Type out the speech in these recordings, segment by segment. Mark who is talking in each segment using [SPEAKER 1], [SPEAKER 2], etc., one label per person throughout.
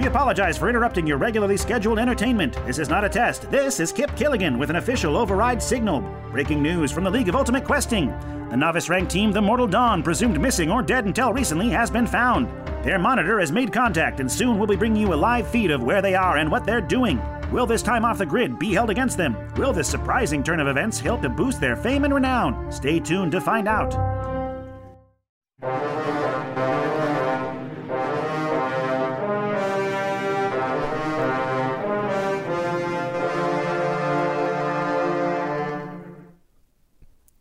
[SPEAKER 1] We apologize for interrupting your regularly scheduled entertainment. This is not a test. This is Kip Killigan with an official override signal. Breaking news from the League of Ultimate Questing. The novice ranked team, the Mortal Dawn, presumed missing or dead until recently, has been found. Their monitor has made contact, and soon we'll be bringing you a live feed of where they are and what they're doing. Will this time off the grid be held against them? Will this surprising turn of events help to boost their fame and renown? Stay tuned to find out.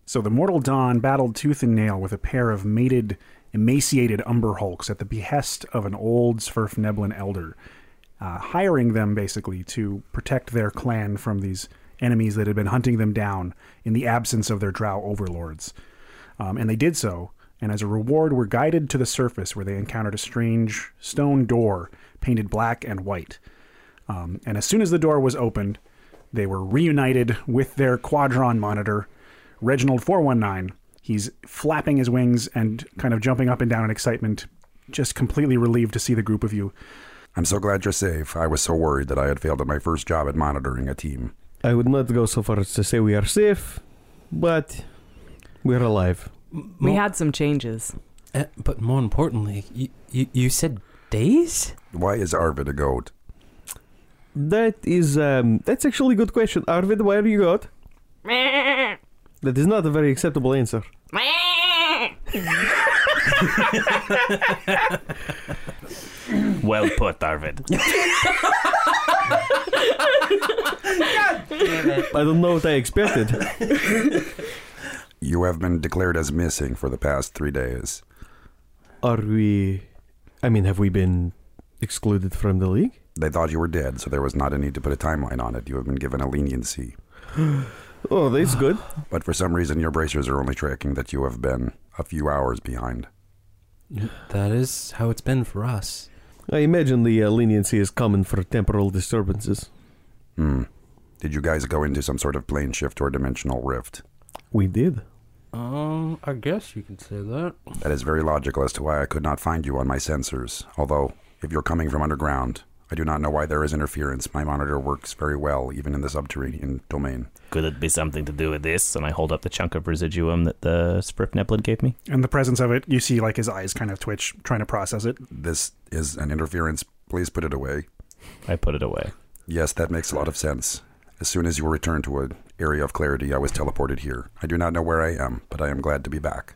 [SPEAKER 2] So the Mortal Dawn battled tooth and nail with a pair of mated, emaciated Umber Hulks at the behest of an old Svirfneblin elder, uh, hiring them basically to protect their clan from these enemies that had been hunting them down in the absence of their drow overlords. Um, and they did so, and as a reward were guided to the surface where they encountered a strange stone door painted black and white. Um, and as soon as the door was opened, they were reunited with their Quadron monitor, Reginald 419. He's flapping his wings and kind of jumping up and down in excitement, just completely relieved to see the group of you.
[SPEAKER 3] I'm so glad you're safe. I was so worried that I had failed at my first job at monitoring a team.
[SPEAKER 4] I would not go so far as to say we are safe, but we're alive.
[SPEAKER 5] We had some changes.
[SPEAKER 6] uh, but more importantly, you, you, you said days?
[SPEAKER 3] Why is Arvid a goat?
[SPEAKER 4] That is um that's actually a good question. Arvid, why are you got? That is not a very acceptable answer.
[SPEAKER 7] Well put, Arvid.
[SPEAKER 4] I don't know what I expected.
[SPEAKER 3] You have been declared as missing for the past three days.
[SPEAKER 4] Are we I mean, have we been excluded from the league?
[SPEAKER 3] They thought you were dead, so there was not a need to put a timeline on it. You have been given a leniency.
[SPEAKER 4] Oh, that's good.
[SPEAKER 3] But for some reason, your bracers are only tracking that you have been a few hours behind.
[SPEAKER 6] That is how it's been for us.
[SPEAKER 4] I imagine the uh, leniency is common for temporal disturbances.
[SPEAKER 3] Hmm. Did you guys go into some sort of plane shift or dimensional rift?
[SPEAKER 4] We did.
[SPEAKER 6] Um, I guess you could say that.
[SPEAKER 3] That is very logical as to why I could not find you on my sensors. Although, if you're coming from underground, I do not know why there is interference. My monitor works very well, even in the subterranean domain.
[SPEAKER 7] Could it be something to do with this? And I hold up the chunk of residuum that the Svirfneblin gave me.
[SPEAKER 2] In the presence of it, you see like his eyes kind of twitch, trying to process it.
[SPEAKER 3] This is an interference. Please put it away.
[SPEAKER 7] I put it away.
[SPEAKER 3] Yes, that makes a lot of sense. As soon as you were returned to an area of clarity, I was teleported here. I do not know where I am, but I am glad to be back.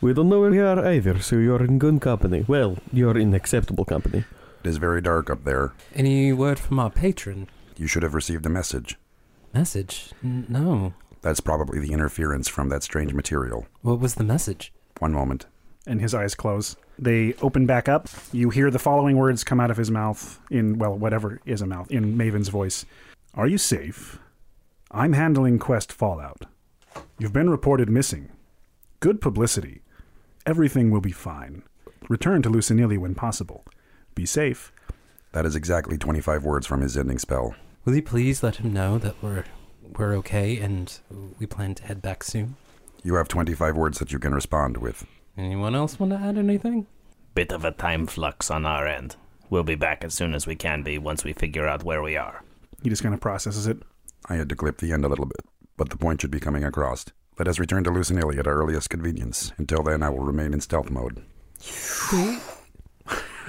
[SPEAKER 4] We don't know where we are either, so you're in good company. Well, you're in acceptable company.
[SPEAKER 3] It is very dark up there.
[SPEAKER 6] Any word from our patron?
[SPEAKER 3] You should have received a message.
[SPEAKER 6] Message? N- no.
[SPEAKER 3] That's probably the interference from that strange material.
[SPEAKER 6] What was the message?
[SPEAKER 3] One moment.
[SPEAKER 2] and his eyes close. They open back up. You hear the following words come out of his mouth in, well, whatever is a mouth, in Maven's voice Are you safe? I'm handling Quest Fallout. You've been reported missing. Good publicity. Everything will be fine. Return to Lucinili when possible. Be safe.
[SPEAKER 3] That is exactly 25 words from his ending spell.
[SPEAKER 6] Will you please let him know that we're we're okay and we plan to head back soon?
[SPEAKER 3] You have 25 words that you can respond with.
[SPEAKER 6] Anyone else want to add anything?
[SPEAKER 7] Bit of a time flux on our end. We'll be back as soon as we can be once we figure out where we are.
[SPEAKER 2] He just kind of processes it.
[SPEAKER 3] I had to clip the end a little bit, but the point should be coming across. Let us return to Lucinilli at our earliest convenience. Until then, I will remain in stealth mode.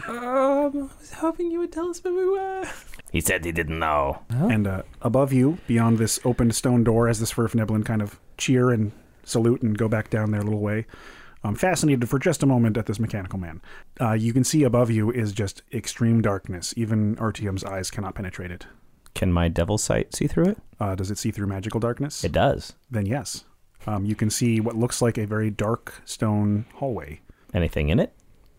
[SPEAKER 6] Um, I was hoping you would tell us where we were.
[SPEAKER 7] He said he didn't know.
[SPEAKER 2] And uh, above you, beyond this open stone door, as the Svirfneblin kind of cheer and salute and go back down their little way, I'm fascinated for just a moment at this mechanical man. Uh, you can see above you is just extreme darkness. Even Artyom's eyes cannot penetrate it.
[SPEAKER 7] Can my devil sight see through it?
[SPEAKER 2] Uh, does it see through magical darkness?
[SPEAKER 7] It does.
[SPEAKER 2] then yes. Um, you can see what looks like a very dark stone hallway.
[SPEAKER 7] Anything in it?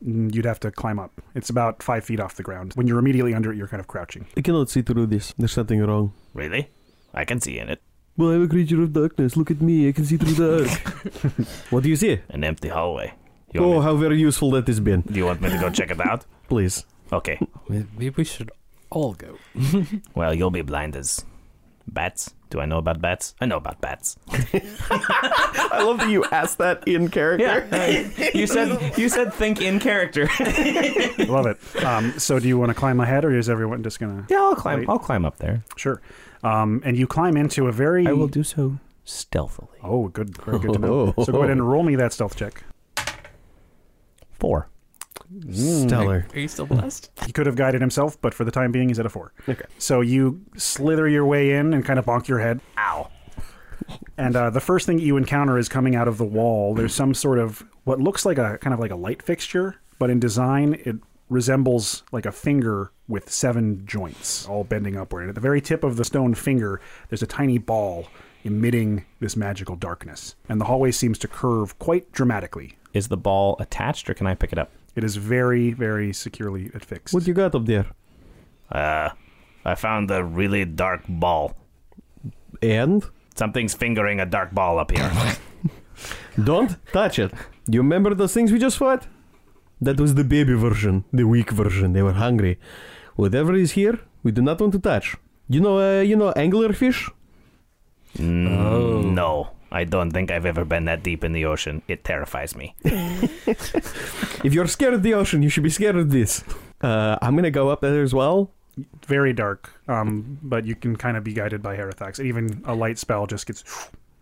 [SPEAKER 2] Mm, You'd have to climb up. It's about five feet off the ground. When you're immediately under it, you're kind of crouching.
[SPEAKER 4] I cannot see through this. There's something wrong.
[SPEAKER 7] Really? I can see in it.
[SPEAKER 4] Well, I'm a creature of darkness. Look at me. I can see through the dark. what do you see?
[SPEAKER 7] An empty hallway. You
[SPEAKER 4] Oh,
[SPEAKER 7] want
[SPEAKER 4] how very useful that has been.
[SPEAKER 7] do you want me to go check it out?
[SPEAKER 4] Please.
[SPEAKER 7] Okay.
[SPEAKER 6] Maybe we should all go.
[SPEAKER 7] Well, you'll be blind as bats. Do I know about bats? I know about bats.
[SPEAKER 4] I love that you asked that in character.
[SPEAKER 7] Yeah, you said you said think in character.
[SPEAKER 2] Love it. Um, so, do you want to climb ahead, or is everyone just gonna?
[SPEAKER 7] yeah, I'll climb.
[SPEAKER 2] Wait.
[SPEAKER 7] I'll climb up there.
[SPEAKER 2] Sure. Um, and you climb into a very.
[SPEAKER 7] I will do so stealthily.
[SPEAKER 2] Oh, good. Very good to know. so go ahead and roll me that stealth check.
[SPEAKER 7] Four.
[SPEAKER 4] Stellar.
[SPEAKER 6] Are you still blessed?
[SPEAKER 2] He could have guided himself, but for the time being, he's at a four.
[SPEAKER 4] Okay.
[SPEAKER 2] So you slither your way in and kind of bonk your head.
[SPEAKER 7] Ow.
[SPEAKER 2] And uh, the first thing you encounter is coming out of the wall. There's some sort of what looks like a kind of like a light fixture, but in design it resembles like a finger with seven joints, all bending upward. And at the very tip of the stone finger, there's a tiny ball emitting this magical darkness. And the hallway seems to curve quite dramatically.
[SPEAKER 7] Is the ball attached, or can I pick it up?
[SPEAKER 2] It is very, very securely affixed.
[SPEAKER 4] What you got up there?
[SPEAKER 7] Uh, I found a really dark ball.
[SPEAKER 4] And?
[SPEAKER 7] Something's fingering a dark ball up here.
[SPEAKER 4] Don't touch it. Do You remember those things we just fought? That was the baby version, the weak version. They were hungry. Whatever is here, we do not want to touch. You know, uh, you know, anglerfish.
[SPEAKER 7] Mm, No, I don't think I've ever been that deep in the ocean. It terrifies me.
[SPEAKER 4] If you're scared of the ocean, you should be scared of this. Uh, I'm gonna go up there as well.
[SPEAKER 2] very dark, um, but you can kind of be guided by Herathax. Even a light spell just gets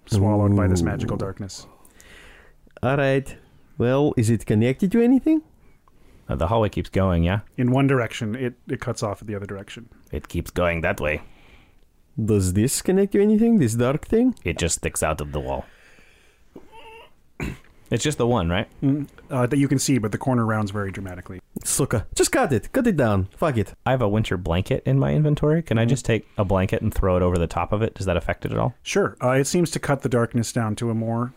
[SPEAKER 2] swallowed by this magical darkness.
[SPEAKER 4] All right. Well, is it connected to anything?
[SPEAKER 7] Uh, the hallway keeps going, yeah?
[SPEAKER 2] In one direction, it, it cuts off at the other direction.
[SPEAKER 7] It keeps going that way.
[SPEAKER 4] Does this connect to anything? This dark thing?
[SPEAKER 7] It just sticks out of the wall. It's just the one, right?
[SPEAKER 2] Uh, that you can see, but the corner rounds very dramatically.
[SPEAKER 4] Suka. Just cut it. Cut it down. Fuck it.
[SPEAKER 7] I have a winter blanket in my inventory. Can I just take a blanket and throw it over the top of it? Does that affect it at all?
[SPEAKER 2] Sure, uh, it seems to cut the darkness down to a more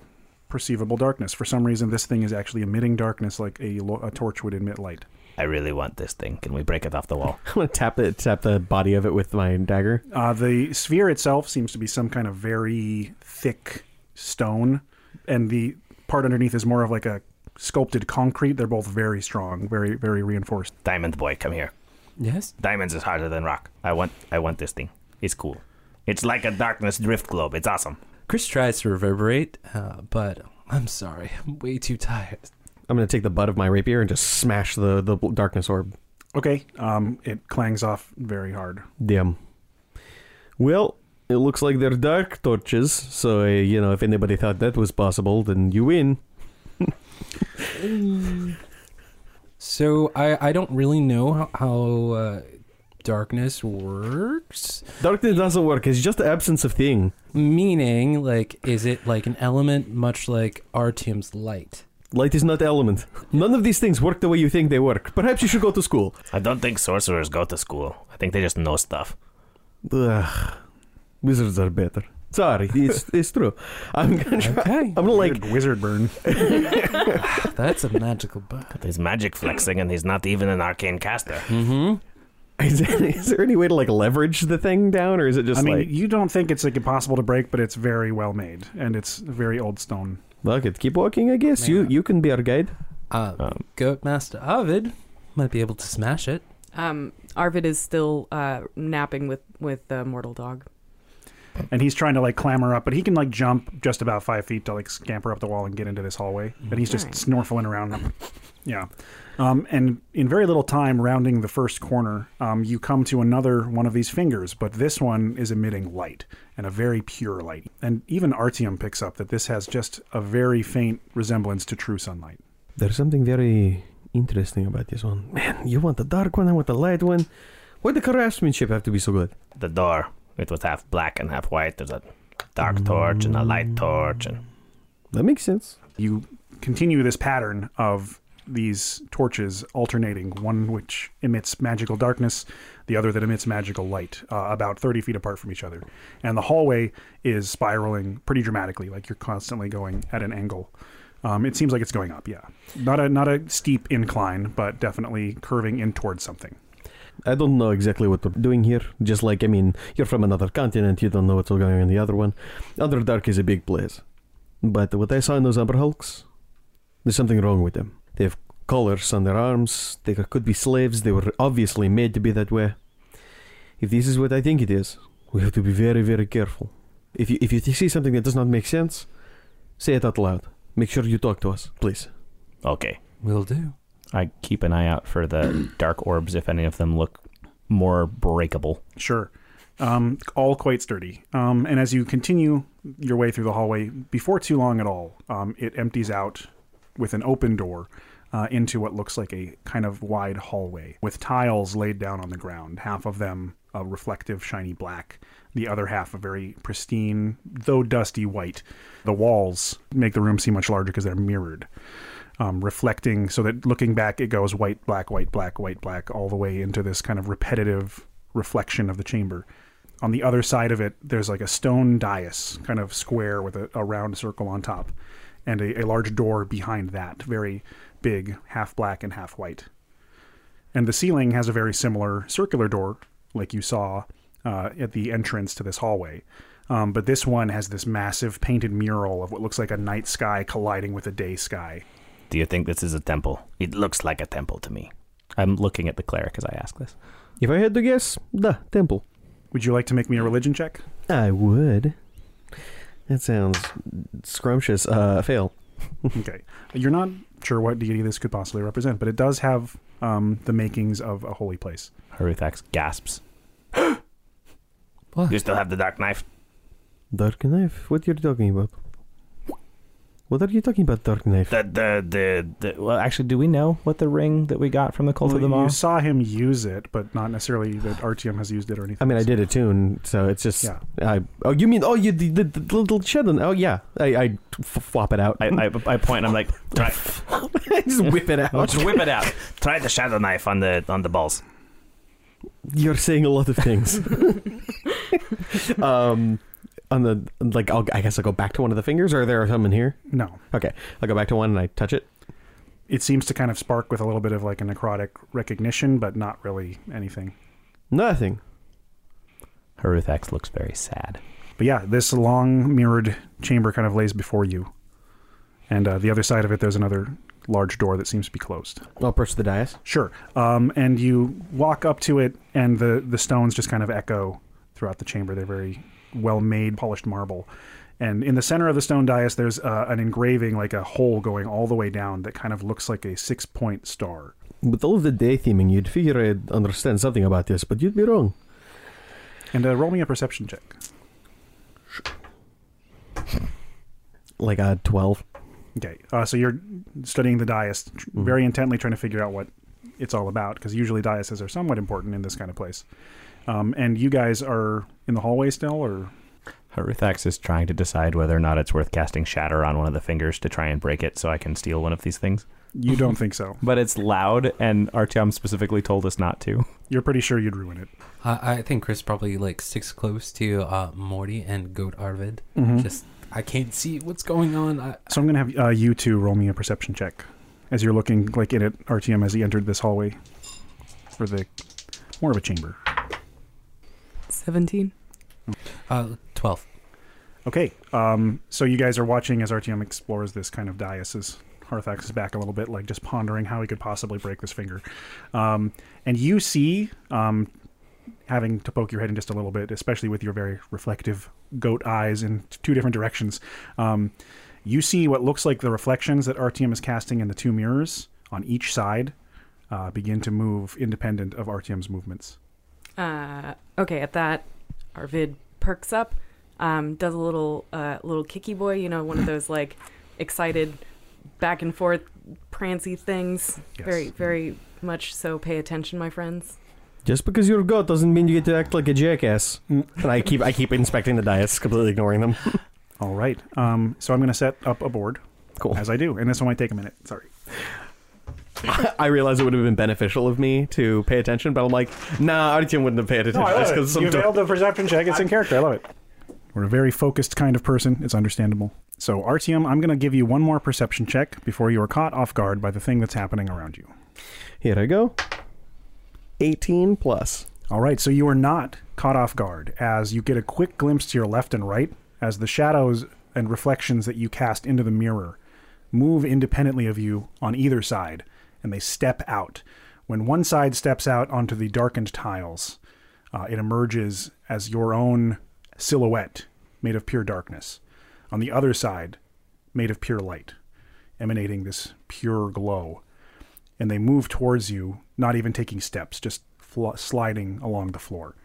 [SPEAKER 2] perceivable darkness. For some reason, this thing is actually emitting darkness like a, lo- a torch would emit light.
[SPEAKER 7] I really want this thing. Can we break it off the wall?
[SPEAKER 4] I'm gonna tap it. Tap the body of it with my dagger.
[SPEAKER 2] Uh, the sphere itself seems to be some kind of very thick stone, and the part underneath is more of like a sculpted concrete. They're both very strong, very very reinforced.
[SPEAKER 7] Diamond boy, come here.
[SPEAKER 6] Yes.
[SPEAKER 7] Diamonds is harder than rock. I want I want this thing. It's cool. It's like a darkness drift globe. It's awesome.
[SPEAKER 6] Chris tries to reverberate, uh, but I'm sorry. I'm way too tired.
[SPEAKER 4] I'm gonna take the butt of my rapier and just smash the the darkness orb.
[SPEAKER 2] Okay, um, it clangs off very hard.
[SPEAKER 4] Damn. Well, it looks like they're dark torches. So uh, you know, if anybody thought that was possible, then you win.
[SPEAKER 6] So I, I don't really know how, how uh, darkness works.
[SPEAKER 4] Darkness doesn't work. It's just the absence of thing.
[SPEAKER 6] Meaning, like, is it like an element much like Artyom's light?
[SPEAKER 4] Light is not element. None of these things work the way you think they work. Perhaps you should go to school.
[SPEAKER 7] I don't think sorcerers go to school. I think they just know stuff.
[SPEAKER 4] Ugh. Wizards are better. Sorry, it's it's true. I'm gonna try.
[SPEAKER 6] Okay.
[SPEAKER 4] I'm gonna like
[SPEAKER 2] wizard burn.
[SPEAKER 6] That's a magical bug.
[SPEAKER 7] But he's magic flexing, and he's not even an arcane caster.
[SPEAKER 6] Mm-hmm.
[SPEAKER 4] Is there, is there any way to like leverage the thing down, or is it just
[SPEAKER 2] I mean,
[SPEAKER 4] like
[SPEAKER 2] you don't think it's like impossible to break, but it's very well made, and it's very old stone.
[SPEAKER 4] Fuck it, keep walking? I guess you
[SPEAKER 6] Man.
[SPEAKER 4] you can be our guide.
[SPEAKER 6] Uh,
[SPEAKER 7] Um,
[SPEAKER 6] Goat Master Arvid might be able to smash it.
[SPEAKER 5] Um, Arvid is still uh, napping with with the mortal dog.
[SPEAKER 2] and he's trying to like clamber up, but he can like jump just about five feet to like scamper up the wall and get into this hallway. And he's just
[SPEAKER 5] Nice.
[SPEAKER 2] snorkeling around. Yeah. Um, and in very little time, rounding the first corner, um, you come to another one of these fingers, but this one is emitting light and a very pure light. And even Artyom picks up that this has just a very faint resemblance to true sunlight.
[SPEAKER 4] There's something very interesting about this one. Man, you want the dark one, I want the light one. Why the craftsmanship have to be so good?
[SPEAKER 7] The door, it was half black and half white. There's a dark torch and a light torch, and
[SPEAKER 4] That makes sense.
[SPEAKER 2] you continue this pattern of these torches alternating, one which emits magical darkness, the other that emits magical light, uh, about 30 feet apart from each other. And the hallway is spiraling pretty dramatically, like you're constantly going at an angle. Um, it seems like it's going up, yeah. Not a not a steep incline, but definitely curving in towards something.
[SPEAKER 4] I don't know exactly what we're doing here. Just like, I mean, you're from another continent, you don't know what's going on in the other one. Underdark is a big place. But what I saw in those Umber Hulks, there's something wrong with them. They have collars on their arms, they could be slaves, they were obviously made to be that way. If this is what I think it is, we have to be very, very careful. If you, if you see something that does not make sense, say it out loud. Make sure you talk to us, please.
[SPEAKER 7] okay.
[SPEAKER 6] Will do.
[SPEAKER 7] I keep an eye out for the dark orbs if any of them look more breakable.
[SPEAKER 2] Sure. Um, all quite sturdy. Um, and as you continue your way through the hallway, before too long at all, um, it empties out with an open door uh, into what looks like a kind of wide hallway with tiles laid down on the ground, half of them a reflective, shiny black, the other half a very pristine, though dusty white. The walls make the room seem much larger because they're mirrored um, reflecting so that looking back it goes white black white black white black all the way into this kind of repetitive reflection of the chamber on the other side of it there's like a stone dais kind of square with a, a round circle on top and a, a large door behind that very big half black and half white and the ceiling has a very similar circular door like you saw uh, at the entrance to this hallway um, but this one has this massive painted mural of what looks like a night sky colliding with a day sky
[SPEAKER 7] Do you think this is a temple? It looks like a temple to me. I'm looking at the cleric as I ask this.
[SPEAKER 4] If I had to guess, the temple.
[SPEAKER 2] Would you like to make me a religion check?
[SPEAKER 4] I would. That sounds scrumptious. Uh, fail.
[SPEAKER 2] Okay. You're not sure what deity this could possibly represent, but it does have um, the makings of a holy place.
[SPEAKER 7] Haruthax gasps.
[SPEAKER 6] What?
[SPEAKER 7] You still have the dark knife?
[SPEAKER 4] Dark knife? What you're talking about? What are you talking about, dark knife?
[SPEAKER 7] The, the, the, the, well, actually, do we know what the ring that we got from the Cult of the
[SPEAKER 2] Well,
[SPEAKER 7] Maw?
[SPEAKER 2] you saw him use it, but not necessarily that Artyom has used it or anything.
[SPEAKER 4] I mean, I did a tune, so it's just.
[SPEAKER 2] Yeah.
[SPEAKER 4] I. Oh, you mean? Oh, you the, the, the little shadow? Oh, yeah. I I f- flop it out.
[SPEAKER 7] I, I, I point and I'm like, try,
[SPEAKER 4] I just whip it out.
[SPEAKER 7] just whip it out. Try the shadow knife on the on the balls.
[SPEAKER 4] You're saying a lot of things. um, on the like, I'll, I guess I'll go back to one of the fingers, or there are some in here.
[SPEAKER 2] No.
[SPEAKER 4] Okay, I'll go back to one and I touch it.
[SPEAKER 2] It seems to kind of spark with a little bit of like a necrotic recognition, but not really anything.
[SPEAKER 4] Nothing.
[SPEAKER 7] Haruthax looks very sad.
[SPEAKER 2] But yeah, this long mirrored chamber kind of lays before you. And uh, the other side of it, there's another large door that seems to be closed.
[SPEAKER 4] I'll press the dais.
[SPEAKER 2] Sure. Um, and you walk up to it, and the, the stones just kind of echo throughout the chamber. They're very well made, polished marble. And in the center of the stone dais, there's uh, an engraving, like a hole going all the way down, that kind of looks like a six point star.
[SPEAKER 4] With all of the day theming, you'd figure I'd understand something about this, but you'd be wrong.
[SPEAKER 2] And uh, roll me a perception check.
[SPEAKER 4] Like a 12.
[SPEAKER 2] Okay. Uh, so you're studying the dais tr- very intently, trying to figure out what it's all about, because usually daises are somewhat important in this kind of place. Um, and you guys are in the hallway still, or
[SPEAKER 7] Haruthax is trying to decide whether or not it's worth casting shatter on one of the fingers to try and break it so I can steal one of these things.
[SPEAKER 2] you don't think so?
[SPEAKER 7] But it's loud, and Artyom specifically told us not to.
[SPEAKER 2] You're pretty sure you'd ruin it.
[SPEAKER 6] I, I think Chris probably like sticks close to uh, Morty and Goat Arvid.
[SPEAKER 2] Mhm.
[SPEAKER 6] Just I can't see what's going on. I,
[SPEAKER 2] So I'm going to have uh, you two roll me a perception check as you're looking like in at Artyom as he entered this hallway, or the more of a chamber.
[SPEAKER 5] 17.
[SPEAKER 6] uh, twelve.
[SPEAKER 2] Okay, um, so you guys are watching as Artyom explores this kind of dais as Harthax is back a little bit, like just pondering how he could possibly break this finger. Um, and you see, um, having to poke your head in just a little bit, especially with your very reflective goat eyes in two different directions. Um, you see what looks like the reflections that Artyom is casting in the two mirrors on each side uh, begin to move independent of Artyom's movements.
[SPEAKER 5] Uh, okay, at that, Arvid perks up, um, does a little uh, little kicky boy, you know, one of those like excited back and forth prancy things.
[SPEAKER 2] Yes.
[SPEAKER 5] Very, very much so. Pay attention, my friends.
[SPEAKER 4] Just because you're a goat doesn't mean you get to act like a jackass. And I keep I keep inspecting the dice, completely ignoring them.
[SPEAKER 2] All right. Um, so I'm going to set up a board
[SPEAKER 4] Cool.
[SPEAKER 2] as I do, and this one might take a minute. Sorry.
[SPEAKER 4] I realize it would have been beneficial of me to pay attention, but I'm like, nah, Artyom wouldn't have paid attention. just 'cause some
[SPEAKER 2] You failed the perception check. It's in character. I love it. We're a very focused kind of person. It's understandable. So, Artyom, I'm going to give you one more perception check before you are caught off guard by the thing that's happening around you.
[SPEAKER 4] Here I go. 18 plus.
[SPEAKER 2] All right, so you are not caught off guard as you get a quick glimpse to your left and right as the shadows and reflections that you cast into the mirror move independently of you on either side and they step out. When one side steps out onto the darkened tiles, uh, it emerges as your own silhouette made of pure darkness. On the other side, made of pure light, emanating this pure glow and they move towards you, not even taking steps, just fl- sliding along the floor.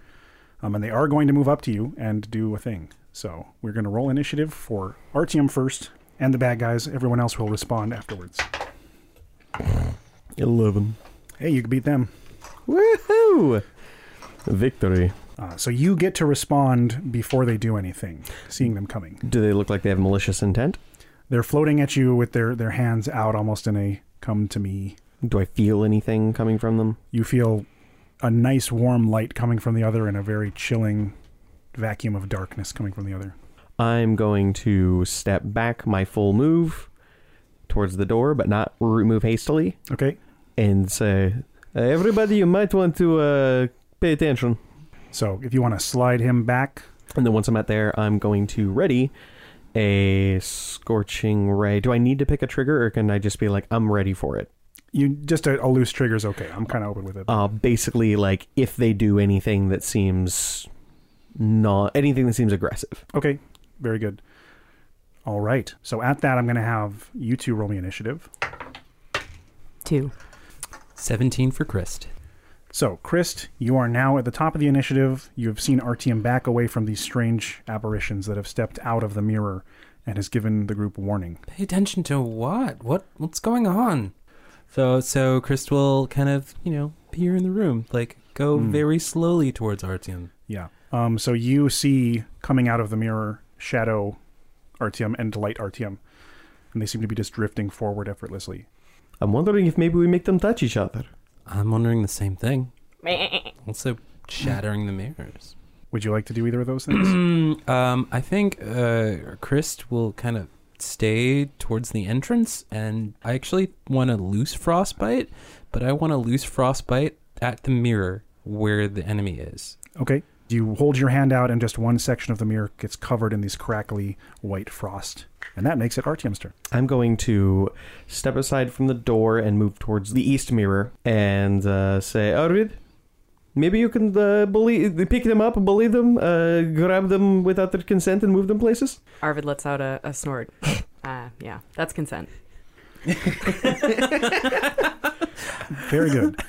[SPEAKER 2] Um, and they are going to move up to you and do a thing. So we're going to roll initiative for Artyom first, and the bad guys. Everyone else will respond afterwards.
[SPEAKER 4] 11.
[SPEAKER 2] Hey, you can beat them.
[SPEAKER 4] Woohoo! Victory.
[SPEAKER 2] Uh, so you get to respond before they do anything, seeing them coming.
[SPEAKER 4] Do they look like they have malicious intent?
[SPEAKER 2] They're floating at you with their, their hands out almost in a come to me.
[SPEAKER 4] Do I feel anything coming from them?
[SPEAKER 2] You feel a nice warm light coming from the other and a very chilling vacuum of darkness coming from the other.
[SPEAKER 4] I'm going to step back my full move towards the door, but not move hastily,
[SPEAKER 2] Okay?
[SPEAKER 4] and say, "Uh, "Everybody, you might want to uh, pay attention."
[SPEAKER 2] So if you want to slide him back,
[SPEAKER 4] And then once I'm at there, I'm going to ready a scorching ray. Do I need to pick a trigger, or can I just be like, "I'm ready for it"?
[SPEAKER 2] you just a, a loose trigger is okay. I'm kind of open with it.
[SPEAKER 4] Uh, basically, like if they do anything that seems not anything that seems aggressive.
[SPEAKER 2] okay, very good. All right. So at that, I'm going to have you two roll me initiative.
[SPEAKER 5] Two.
[SPEAKER 6] 17 for Christ.
[SPEAKER 2] So, Christ, you are now at the top of the initiative. You have seen Artyom back away from these strange apparitions that have stepped out of the mirror and has given the group warning.
[SPEAKER 6] Pay attention to what? What? What's going on? So, so Christ will kind of, you know, peer in the room, like go
[SPEAKER 2] Hmm.
[SPEAKER 6] very slowly towards Artyom.
[SPEAKER 2] Yeah. Um, so you see coming out of the mirror Shadow Artyom and Light Artyom, and they seem to be just drifting forward effortlessly.
[SPEAKER 4] I'm wondering if maybe we make them touch each other.
[SPEAKER 6] I'm wondering the same thing. also, shattering the mirrors.
[SPEAKER 2] Would you like to do either of those things?
[SPEAKER 6] um, I think uh, Christ will kind of stay towards the entrance, and I actually want to loose frostbite, but I want to loose frostbite at the mirror where the enemy is.
[SPEAKER 2] Okay. You hold your hand out, and just one section of the mirror gets covered in these crackly white frost. And that makes it Artyom's turn.
[SPEAKER 4] I'm going to step aside from the door and move towards the east mirror and uh, say, Arvid, maybe you can uh, bully, pick them up, bully them, uh, grab them without their consent, and move them places.
[SPEAKER 5] Arvid lets out a, a snort. Uh, yeah, that's consent.
[SPEAKER 2] Very good.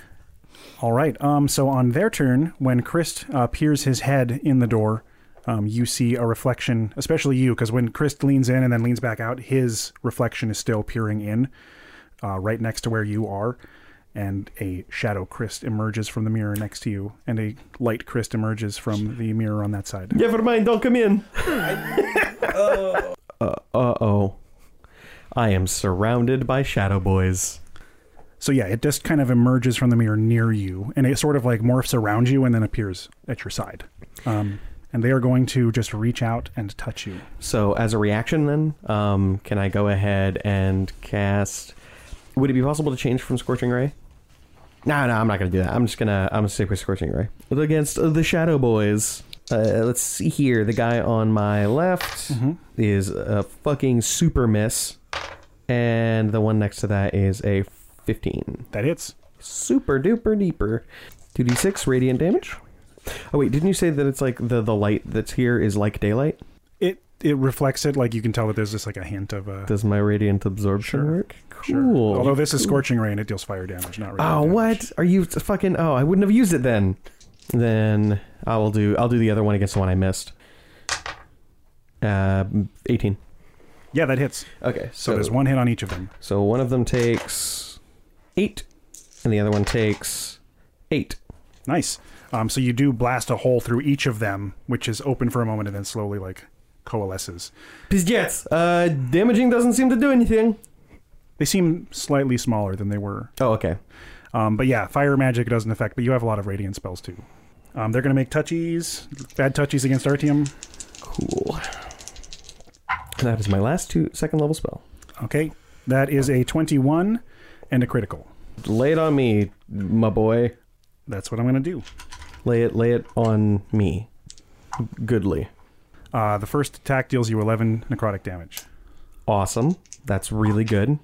[SPEAKER 2] All right. Um, so on their turn, when Christ uh, peers his head in the door, um, you see a reflection, especially you, because when Christ leans in and then leans back out, his reflection is still peering in, uh, right next to where you are. And a shadow Christ emerges from the mirror next to you, and a light Christ emerges from the mirror on that side.
[SPEAKER 4] Never mind, don't come in. uh oh. I am surrounded by shadow boys.
[SPEAKER 2] So yeah, it just kind of emerges from the mirror near you, and it sort of like morphs around you and then appears at your side. Um, and they are going to just reach out and touch you.
[SPEAKER 4] So, as a reaction, then, um, can I go ahead and cast? Would it be possible to change from Scorching Ray? No, no, I'm not gonna do that. I'm just gonna I'm gonna stick with Scorching Ray against the Shadow Boys. Uh, let's see here. The guy on my left is a fucking super miss, and the one next to that is a 15.
[SPEAKER 2] That hits.
[SPEAKER 4] Super duper deeper. 2d6 radiant damage. Oh wait, didn't you say that it's like the the light that's here is like daylight?
[SPEAKER 2] It it reflects it like you can tell that there's just like a hint of a
[SPEAKER 4] Does my radiant absorption
[SPEAKER 2] Sure.
[SPEAKER 4] work?
[SPEAKER 2] sure.
[SPEAKER 4] Cool.
[SPEAKER 2] Although this is scorching ray, it deals fire damage, not radiant.
[SPEAKER 4] Oh,
[SPEAKER 2] radiant
[SPEAKER 4] what? Are you fucking? Oh, I wouldn't have used it then. Then I will do. I'll do the other one against the one I missed. Uh, eighteen.
[SPEAKER 2] Yeah, that hits.
[SPEAKER 4] Okay,
[SPEAKER 2] So,
[SPEAKER 4] so
[SPEAKER 2] there's one hit on each of them.
[SPEAKER 4] So one of them takes eight, and the other one takes eight.
[SPEAKER 2] Nice. Um, so you do blast a hole through each of them, which is open for a moment and then slowly like coalesces.
[SPEAKER 4] Pizgets. Uh, damaging doesn't seem to do anything.
[SPEAKER 2] They seem slightly smaller than they were.
[SPEAKER 4] Oh, okay.
[SPEAKER 2] Um, but yeah, fire magic doesn't affect, but you have a lot of radiant spells too. Um, they're going to make touchies, bad touchies against Artyom.
[SPEAKER 4] Cool. That is my last two second level spell.
[SPEAKER 2] Okay, that is a 21 and a critical.
[SPEAKER 4] Lay it on me, my boy.
[SPEAKER 2] That's what I'm going to do.
[SPEAKER 4] Lay it, lay it on me. Goodly.
[SPEAKER 2] Uh, the first attack deals you 11 necrotic damage.
[SPEAKER 4] Awesome. That's really good.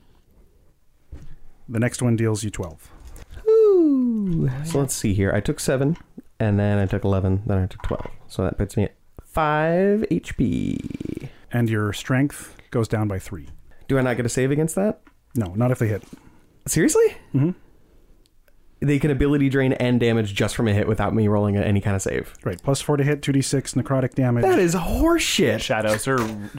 [SPEAKER 2] The next one deals you 12.
[SPEAKER 4] Ooh. So let's see here. I took seven, and then I took eleven, then I took twelve. So that puts me at five HP.
[SPEAKER 2] And your strength goes down by 3.
[SPEAKER 4] Do I not get a save against that?
[SPEAKER 2] No, not if they hit.
[SPEAKER 4] Seriously?
[SPEAKER 2] Mhm.
[SPEAKER 4] They can ability drain and damage just from a hit without me rolling any kind of save.
[SPEAKER 2] Right, plus 4 to hit, 2d6 necrotic damage.
[SPEAKER 4] That is horseshit.
[SPEAKER 8] Shadows are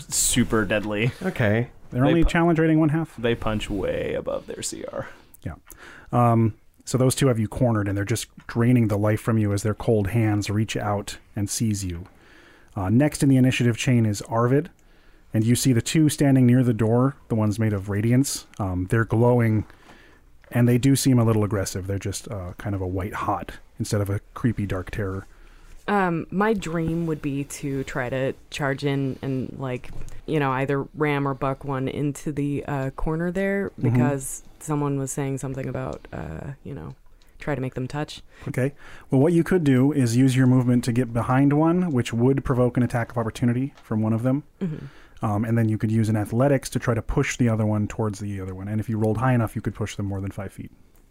[SPEAKER 8] super deadly.
[SPEAKER 4] Okay.
[SPEAKER 2] They're
[SPEAKER 8] They
[SPEAKER 2] only
[SPEAKER 8] pu-
[SPEAKER 2] challenge rating one half.
[SPEAKER 8] They punch way above their CR.
[SPEAKER 2] Yeah. Um, so those two have you cornered, and they're just draining the life from you as their cold hands reach out and seize you. Uh, next in the initiative chain is Arvid, and you see the two standing near the door, the ones made of radiance. Um, they're glowing, and they do seem a little aggressive. They're just uh, kind of a white hot instead of a creepy dark terror.
[SPEAKER 5] Um, my dream would be to try to charge in and like, you know, either ram or buck one into the uh, corner there
[SPEAKER 2] Mhm.
[SPEAKER 5] because someone was saying something about, uh, you know, try to make them touch.
[SPEAKER 2] Okay. Well, what you could do is use your movement to get behind one, which would provoke an attack of opportunity from one of them.
[SPEAKER 5] hmm
[SPEAKER 2] Um, and then you could use an athletics to try to push the other one towards the other one. And if you rolled high enough, you could push them more than five feet.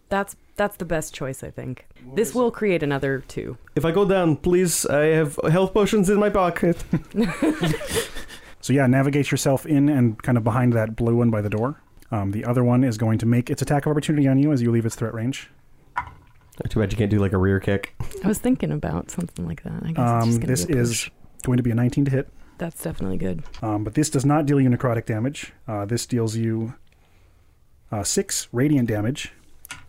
[SPEAKER 5] That's that's the best choice, I think. This will create another two.
[SPEAKER 4] If I go down, please, I have health potions in my pocket.
[SPEAKER 2] So yeah, navigate yourself in and kind of behind that blue one by the door. Um, the other one is going to make its attack of opportunity on you as you leave its threat range.
[SPEAKER 4] Too bad you can't do like a rear kick.
[SPEAKER 5] I was thinking about something like that. I guess it's
[SPEAKER 2] Um,
[SPEAKER 5] just
[SPEAKER 2] this
[SPEAKER 5] be a
[SPEAKER 2] is going to be a 19 to hit,
[SPEAKER 5] that's definitely good.
[SPEAKER 2] um, but this does not deal you necrotic damage. Uh, this deals you uh, six radiant damage,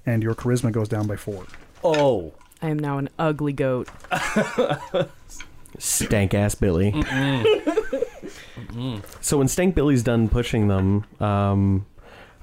[SPEAKER 2] and your charisma goes down by four.
[SPEAKER 8] Oh.
[SPEAKER 5] I am now an ugly goat.
[SPEAKER 4] Stank ass Billy. So when Stank Billy's done pushing them, um,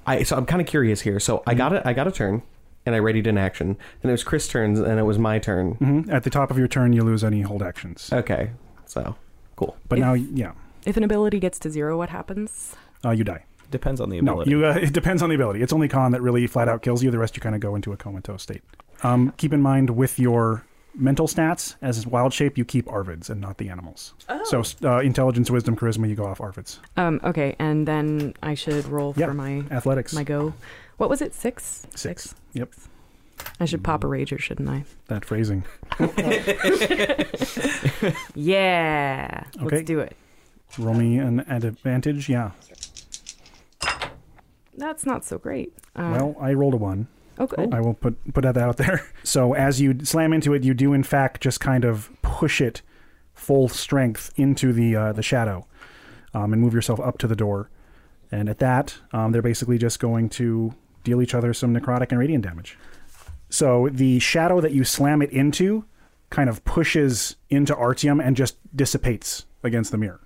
[SPEAKER 4] I so I'm kind of curious here. So I got it. I got a turn, and I readied an action. Then it was Chris' turn, and it was my turn.
[SPEAKER 2] hmm At the top of your turn, you lose any hold actions.
[SPEAKER 4] Okay, so cool.
[SPEAKER 2] But
[SPEAKER 5] If-
[SPEAKER 2] now, yeah,
[SPEAKER 5] If an ability gets to zero, what happens?
[SPEAKER 2] uh, you die.
[SPEAKER 8] Depends on the
[SPEAKER 2] No,
[SPEAKER 8] ability.
[SPEAKER 2] you. Uh, it depends on the ability. It's only con that really flat out kills you. The rest you kind of go into a comatose state. Um, keep in mind with your mental stats as wild shape, you keep Arvids and not the animals. Oh. So uh, intelligence, wisdom, charisma, you go off Arvids.
[SPEAKER 5] Um, okay, and then I should roll
[SPEAKER 2] Yeah.
[SPEAKER 5] for my
[SPEAKER 2] Athletics
[SPEAKER 5] my go. What was it? Six.
[SPEAKER 2] six. Yep,
[SPEAKER 5] I should pop a rager, shouldn't I?
[SPEAKER 2] that phrasing.
[SPEAKER 5] Yeah.
[SPEAKER 2] Okay.
[SPEAKER 5] Let's do it.
[SPEAKER 2] Roll me an advantage. Yeah.
[SPEAKER 5] That's not so great. Uh,
[SPEAKER 2] Well, I rolled a one.
[SPEAKER 5] oh, good.
[SPEAKER 2] I will put put that out there. So as you slam into it, you do in fact just kind of push it full strength into the uh, the shadow, um, and move yourself up to the door. And at that, um, they're basically just going to deal each other some necrotic and radiant damage. So the shadow that you slam it into kind of pushes into Artyom and just dissipates against the mirror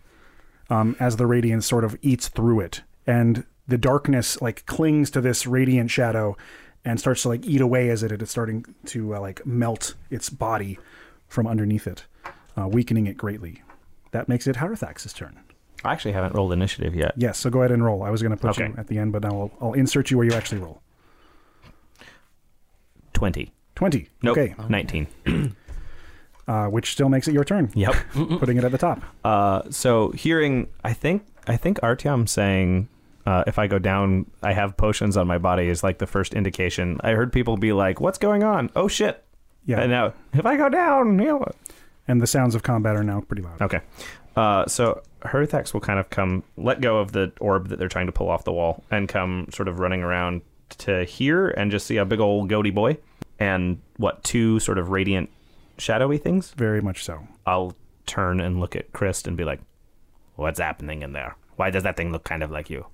[SPEAKER 2] um, as the radiance sort of eats through it, and the darkness like clings to this radiant shadow and starts to like eat away as it it's starting to uh, like melt its body from underneath it, uh, weakening it greatly. That makes it Harathax's turn.
[SPEAKER 7] I actually haven't rolled initiative yet.
[SPEAKER 2] Yes, so go ahead and roll. I was going to put you at the end, but now I'll, I'll insert you where you actually roll.
[SPEAKER 7] 20.
[SPEAKER 2] 20.
[SPEAKER 7] Nope.
[SPEAKER 2] Okay,
[SPEAKER 7] 19.
[SPEAKER 2] uh, which still makes it your turn,
[SPEAKER 7] Yep.
[SPEAKER 2] putting it at the top.
[SPEAKER 7] Uh, so hearing, I think, I think Artyom saying, uh, if I go down, I have potions on my body is like the first indication. I heard people be like, "What's going on? Oh shit!"
[SPEAKER 2] Yeah.
[SPEAKER 7] And now, if I go down, you know what?
[SPEAKER 2] And the sounds of combat are now pretty loud.
[SPEAKER 7] Okay. Uh, so Herthax will kind of come, let go of the orb that they're trying to pull off the wall, and come sort of running around to here and just see a big old goatee boy and what two sort of radiant, shadowy things.
[SPEAKER 2] Very much so.
[SPEAKER 7] I'll turn and look at Christ and be like, "What's happening in there? Why does that thing look kind of like you?"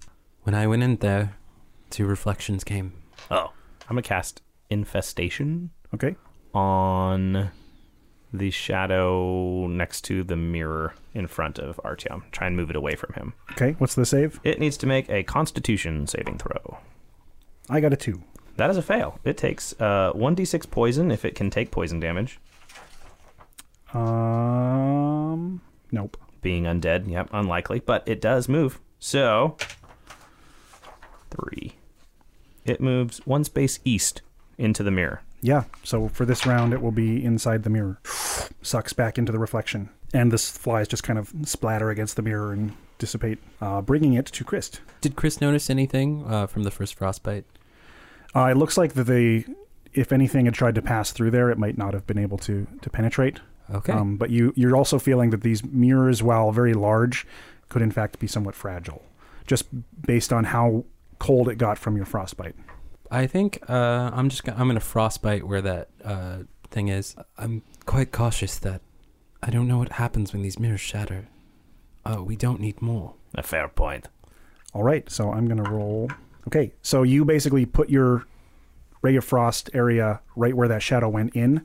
[SPEAKER 6] When I went in there, two reflections came.
[SPEAKER 7] Oh, I'm gonna cast infestation
[SPEAKER 2] Okay.
[SPEAKER 7] on the shadow next to the mirror in front of Artyom. Try and move it away from him.
[SPEAKER 2] Okay. What's the save?
[SPEAKER 7] It needs to make a Constitution saving throw.
[SPEAKER 2] I got a two.
[SPEAKER 7] That is a fail. It takes uh, 1d6 poison if it can take poison damage.
[SPEAKER 2] Um. Nope.
[SPEAKER 7] Being undead, yep, unlikely, but it does move. So, three. It moves one space east into the mirror.
[SPEAKER 2] Yeah. So for this round, it will be inside the mirror. Sucks back into the reflection, and the s- flies just kind of splatter against the mirror and dissipate, uh, bringing it to Christ.
[SPEAKER 6] Did Chris notice anything uh, from the first frostbite?
[SPEAKER 2] Uh, it looks like that they, if anything had tried to pass through there, it might not have been able to to penetrate.
[SPEAKER 6] Okay.
[SPEAKER 2] Um, but you you're also feeling that these mirrors, while very large, could in fact be somewhat fragile, just based on how cold it got from your frostbite.
[SPEAKER 6] I think uh, I'm just gonna, I'm gonna frostbite where that uh, thing is. I'm quite cautious that I don't know what happens when these mirrors shatter. Uh, we don't need more.
[SPEAKER 7] A fair point.
[SPEAKER 2] All right, so I'm gonna roll. Okay, so you basically put your ray of frost area right where that shadow went in,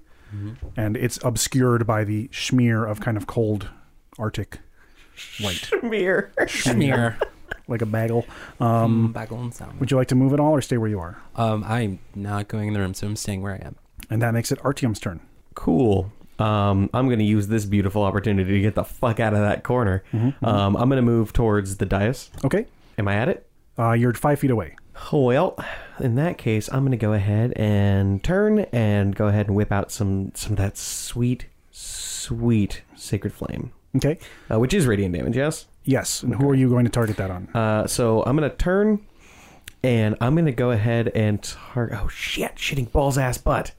[SPEAKER 2] and it's obscured by the smear of kind of cold Arctic light,
[SPEAKER 7] Mirror.
[SPEAKER 6] Smear.
[SPEAKER 2] like a bagel.
[SPEAKER 6] Um,
[SPEAKER 2] Um,
[SPEAKER 6] bagel and salmon.
[SPEAKER 2] would you like to move at all or stay where you are?
[SPEAKER 6] Um, I'm not going in the room, so I'm staying where I am.
[SPEAKER 2] And that makes it Artyom's turn.
[SPEAKER 4] Cool. Um, I'm going to use this beautiful opportunity to get the fuck out of that corner.
[SPEAKER 2] Mm-hmm.
[SPEAKER 4] Um, I'm going to move towards the dais.
[SPEAKER 2] Okay,
[SPEAKER 4] Am I at it?
[SPEAKER 2] Uh, you're five feet away.
[SPEAKER 4] Well, in that case, I'm going to go ahead and turn and go ahead and whip out some some of that sweet, sweet sacred flame,
[SPEAKER 2] Okay.
[SPEAKER 4] uh, which is radiant damage. Yes.
[SPEAKER 2] Yes. And who are you going to target that on?
[SPEAKER 4] Uh, so I'm going to turn, and I'm going to go ahead and target. Oh shit! Shitting balls ass butt.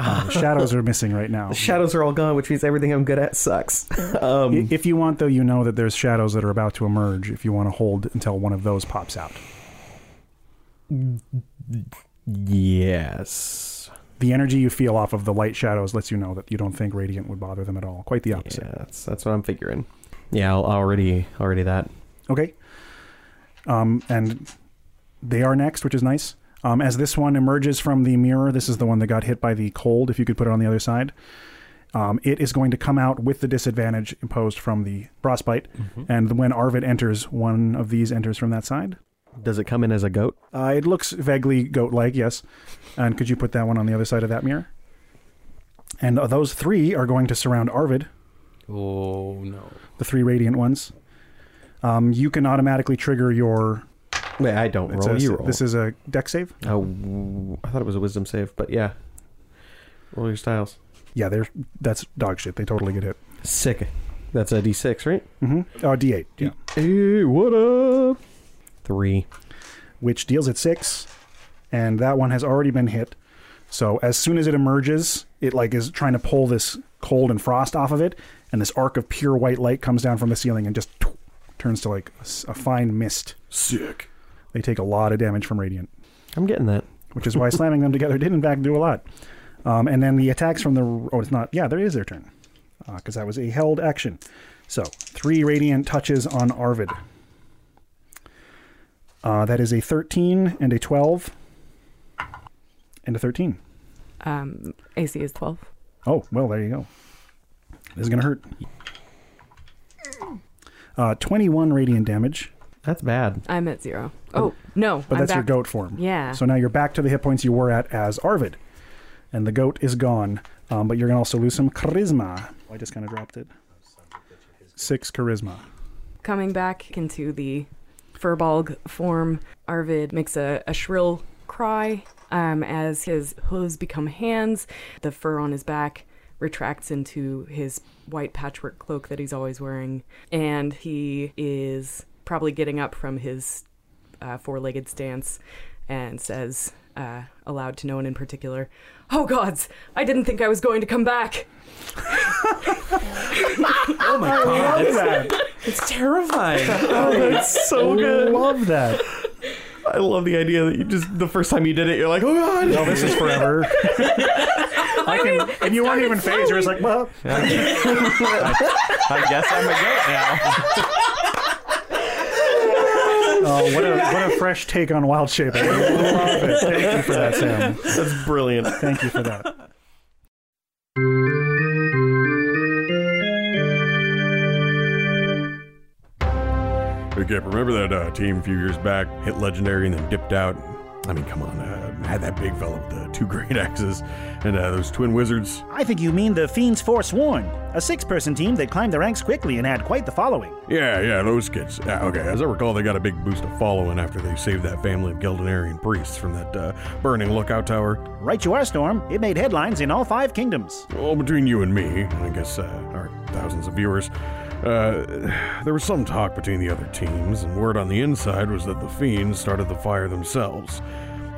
[SPEAKER 2] Uh, shadows are missing right now.
[SPEAKER 4] The shadows are all gone, which means everything I'm good at sucks. um,
[SPEAKER 2] If you want, though, you know that there's shadows that are about to emerge. If you want to hold until one of those pops out,
[SPEAKER 4] yes.
[SPEAKER 2] the energy you feel off of the light shadows lets you know that you don't think radiant would bother them at all. Quite the opposite.
[SPEAKER 4] Yeah, that's that's what I'm figuring. Yeah, I'll already already that.
[SPEAKER 2] Okay. Um, and they are next, which is nice. Um, as this one emerges from the mirror, this is the one that got hit by the cold. If you could put it on the other side, um, it is going to come out with the disadvantage imposed from the frostbite. And when Arvid enters, one of these enters from that side.
[SPEAKER 4] Does it come in as a goat?
[SPEAKER 2] Uh, it looks vaguely goat-like, yes. And could you put that one on the other side of that mirror? And uh, those three are going to surround Arvid,
[SPEAKER 6] Oh no.
[SPEAKER 2] the three radiant ones. Um, you can automatically trigger your.
[SPEAKER 4] Wait, I don't roll.
[SPEAKER 2] a-
[SPEAKER 4] you roll.
[SPEAKER 2] This is a Dex save.
[SPEAKER 4] Oh, I thought it was a wisdom save, but yeah. Roll your styles.
[SPEAKER 2] Yeah, they're that's dog shit. They totally get hit.
[SPEAKER 4] Sick. That's a d6, right?
[SPEAKER 2] Mm-hmm. Oh, D8. Yeah.
[SPEAKER 4] Hey, what up? Three.
[SPEAKER 2] Which deals at six, and that one has already been hit. So as soon as it emerges, it like is trying to pull this cold and frost off of it, and this arc of pure white light comes down from the ceiling and just turns to like a fine mist.
[SPEAKER 3] Sick.
[SPEAKER 2] They take a lot of damage from radiant,
[SPEAKER 4] I'm getting that.
[SPEAKER 2] which is why slamming them together did in fact do a lot. Um, and then the attacks from the oh, it's not. Yeah, there is their turn because that was a held action. So three radiant touches on Arvid. Uh, that is a 13 and a 12 and a 13.
[SPEAKER 5] Um, AC is 12.
[SPEAKER 2] Oh, well, there you go. This is going to hurt. Uh, 21 radiant damage,
[SPEAKER 4] That's bad.
[SPEAKER 5] I'm at zero. Oh, no.
[SPEAKER 2] but
[SPEAKER 5] I'm
[SPEAKER 2] that's your goat form.
[SPEAKER 5] Yeah.
[SPEAKER 2] So now you're back to the hit points you were at as Arvid. And the goat is gone. Um, but you're going to also lose some charisma. I just kind of dropped it. Six charisma.
[SPEAKER 5] Coming back into the Furbolg form, Arvid makes a, a shrill cry um, as his hooves become hands. The fur on his back retracts into his white patchwork cloak that he's always wearing. And he is probably getting up from his uh, four legged stance and says uh, aloud to no one in particular, "Oh gods, I didn't think I was going to come back."
[SPEAKER 6] Oh my god, that's, it's terrifying.
[SPEAKER 4] That's so good.
[SPEAKER 2] I love that.
[SPEAKER 4] I love the idea that you just the first time you did it, you're like, oh god.
[SPEAKER 2] No, this is forever. I can, and you weren't even phased. You're just like, well,
[SPEAKER 8] I guess I'm a goat now.
[SPEAKER 2] Oh, what a what a fresh take on Wild Shape. I love it. Thank you for that, Sam.
[SPEAKER 4] That's brilliant.
[SPEAKER 2] Thank you for that.
[SPEAKER 9] Okay, remember that uh, team a few years back hit legendary and then dipped out? I mean, come on, uh, had that big fella with the two great axes and uh, those twin wizards.
[SPEAKER 1] I think you mean the Fiends Forsworn, a six person team that climbed the ranks quickly and had quite the following.
[SPEAKER 9] Yeah, yeah, those kids. Yeah, okay, as I recall, they got a big boost of following after they saved that family of Geldonarian priests from that uh, burning lookout tower.
[SPEAKER 1] Right you are, Storm. It made headlines in all five kingdoms.
[SPEAKER 9] Well, between you and me, I guess uh, our thousands of viewers, uh, there was some talk between the other teams, and word on the inside was that the fiends started the fire themselves.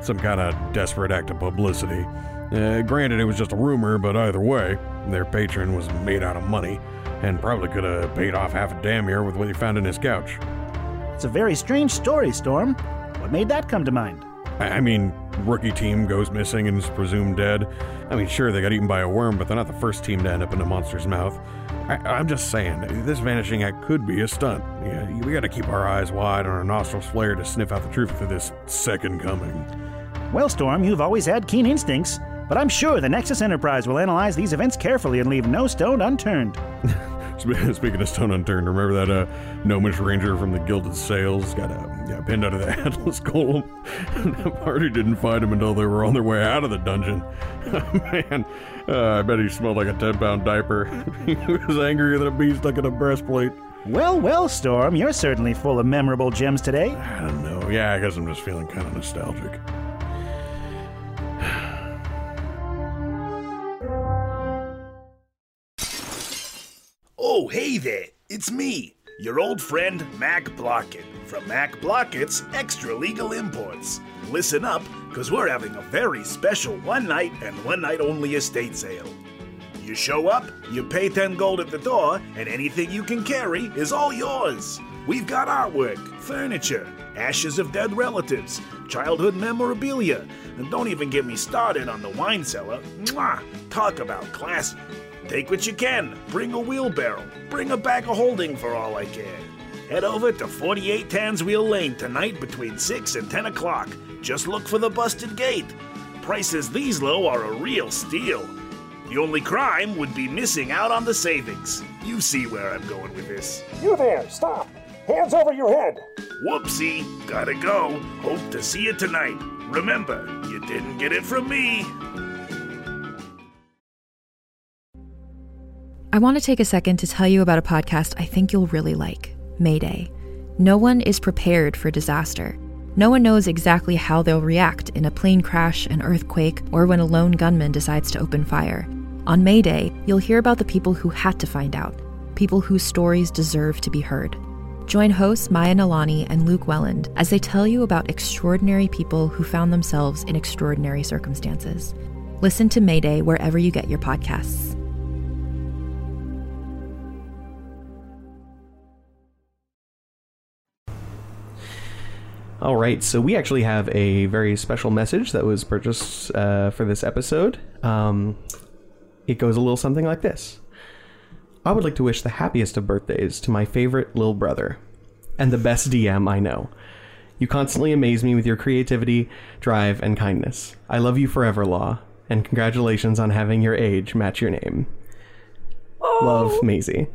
[SPEAKER 9] Some kind of desperate act of publicity. Uh, granted, it was just a rumor, but either way, their patron was made out of money, and probably could have paid off half a damn here with what he found in his couch.
[SPEAKER 1] It's a very strange story, Storm. What made that come to mind?
[SPEAKER 9] I mean, rookie team goes missing and is presumed dead. I mean, sure, they got eaten by a worm, but they're not the first team to end up in a monster's mouth. I, I'm just saying, this vanishing act could be a stunt. Yeah, we gotta keep our eyes wide and our nostrils flared to sniff out the truth of this second coming.
[SPEAKER 1] Well, Storm, you've always had keen instincts, but I'm sure the Nexus Enterprise will analyze these events carefully and leave no stone unturned.
[SPEAKER 9] Spe- Speaking of stone unturned, remember that uh, gnomish ranger from the Gilded Sails got uh, yeah, pinned under the Atlas Golem? that party didn't find him until they were on their way out of the dungeon. Man, uh, I bet he smelled like a 10 pound diaper. he was angrier than a bee stuck in a breastplate.
[SPEAKER 1] Well, well, Storm, you're certainly full of memorable gems today.
[SPEAKER 9] I don't know. Yeah, I guess I'm just feeling kind of nostalgic.
[SPEAKER 10] Oh, hey there, it's me, your old friend Mac Blockett from Mac Blockett's Extra Legal Imports. Listen up, because we're having a very special one night and one night only estate sale. You show up, you pay 10 gold at the door, and anything you can carry is all yours. We've got artwork, furniture, ashes of dead relatives, childhood memorabilia, and don't even get me started on the wine cellar. Mwah! Talk about classy. Take what you can, bring a wheelbarrow, bring a bag of holding for all I care. Head over to 48 Tanswheel Lane tonight between 6 and 10 o'clock. Just look for the busted gate. Prices these low are a real steal. The only crime would be missing out on the savings. You see where I'm going with this.
[SPEAKER 1] You there, stop! Hands over your head!
[SPEAKER 10] Whoopsie, gotta go. Hope to see you tonight. Remember, you didn't get it from me.
[SPEAKER 11] I want to take a second to tell you about a podcast I think you'll really like Mayday. No one is prepared for disaster. No one knows exactly how they'll react in a plane crash, an earthquake, or when a lone gunman decides to open fire. On Mayday, you'll hear about the people who had to find out, people whose stories deserve to be heard. Join hosts Maya Nalani and Luke Welland as they tell you about extraordinary people who found themselves in extraordinary circumstances. Listen to Mayday wherever you get your podcasts.
[SPEAKER 4] All right, so we actually have a very special message that was purchased uh, for this episode. Um, it goes a little something like this I would like to wish the happiest of birthdays to my favorite little brother and the best DM I know. You constantly amaze me with your creativity, drive, and kindness. I love you forever, Law, and congratulations on having your age match your name. Love, Maisie.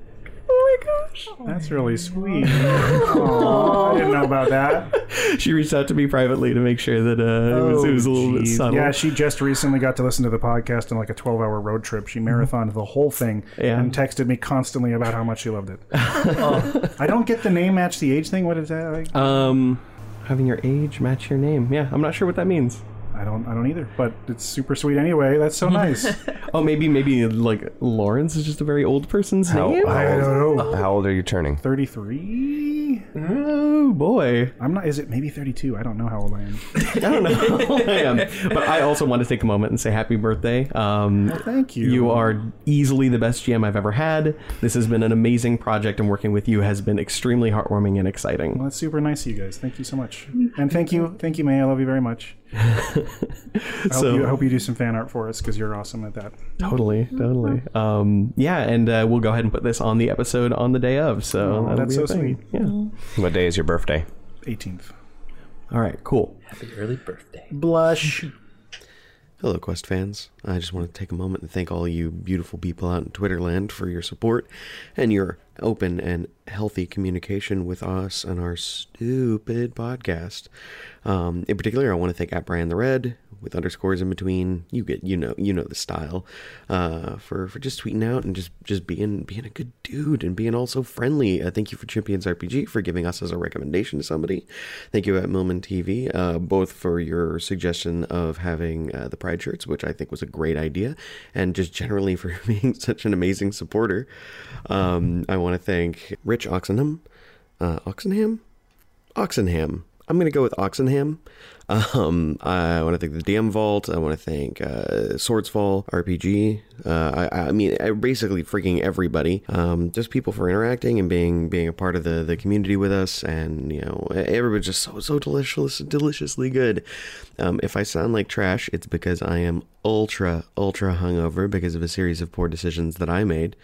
[SPEAKER 2] That's really sweet. Aw, I didn't know about that.
[SPEAKER 4] She reached out to me privately to make sure that uh, it, was, it was a little bit subtle.
[SPEAKER 2] Yeah, she just recently got to listen to the podcast in like a 12 hour road trip. She marathoned the whole thing
[SPEAKER 4] Yeah.
[SPEAKER 2] and texted me constantly about how much she loved it. I don't get the name match the age thing. What is that? Like?
[SPEAKER 4] Um, having your age match your name. Yeah, I'm not sure what that means.
[SPEAKER 2] I don't. I don't either. But it's super sweet anyway. That's so nice.
[SPEAKER 4] Oh, maybe maybe like Lawrence is just a very old person's
[SPEAKER 12] How,
[SPEAKER 4] name.
[SPEAKER 12] how
[SPEAKER 2] I
[SPEAKER 12] old,
[SPEAKER 2] don't know.
[SPEAKER 12] How old are you turning?
[SPEAKER 2] 33.
[SPEAKER 4] Oh boy.
[SPEAKER 2] I'm not. Is it maybe 32? I don't know how old I am.
[SPEAKER 4] I don't know how old I am. But I also want to take a moment and say happy birthday. Um,
[SPEAKER 2] thank you.
[SPEAKER 4] You are easily the best GM I've ever had. This has been an amazing project, and working with you has been extremely heartwarming and exciting.
[SPEAKER 2] Well, that's super nice of you guys. Thank you so much. And thank you, thank you, May. I love you very much. I hope,
[SPEAKER 4] So-
[SPEAKER 2] you, I hope you do some fan art for us because you're awesome at that.
[SPEAKER 4] Totally, totally. Um, yeah, and uh, we'll go ahead and put this on the episode on the day of. So
[SPEAKER 2] Oh,
[SPEAKER 4] that'll
[SPEAKER 2] that's
[SPEAKER 4] be a
[SPEAKER 2] so
[SPEAKER 4] thing.
[SPEAKER 2] sweet.
[SPEAKER 4] Yeah.
[SPEAKER 7] What day is your birthday?
[SPEAKER 2] 18th.
[SPEAKER 4] All right. Cool.
[SPEAKER 6] Happy early birthday.
[SPEAKER 2] Blush.
[SPEAKER 12] Hello, Quest fans. I just want to take a moment and thank all you beautiful people out in Twitterland for your support and your open and healthy communication with us and our stupid podcast. Um, in particular, I want to thank at Brian the Red with underscores in between. You get, you know, you know the style. Uh, for for just tweeting out and just just being being a good dude and being also friendly. Uh, thank you for Champions RPG for giving us as a recommendation to somebody. Thank you at Millman TV, uh, both for your suggestion of having uh, the Pride shirts, which I think was a great idea, and just generally for being such an amazing supporter. Um, I want to thank Rich Oxenham, uh, Oxenham, Oxenham. I'm going to go with Oxenham. Um, I want to thank the DM Vault. I want to thank uh, Swordsfall RPG. Uh, I, I mean, I basically freaking everybody. Um, just people for interacting and being being a part of the, the community with us, and you know, everybody's just so so delicious, deliciously good. Um, if I sound like trash, it's because I am ultra ultra hungover because of a series of poor decisions that I made.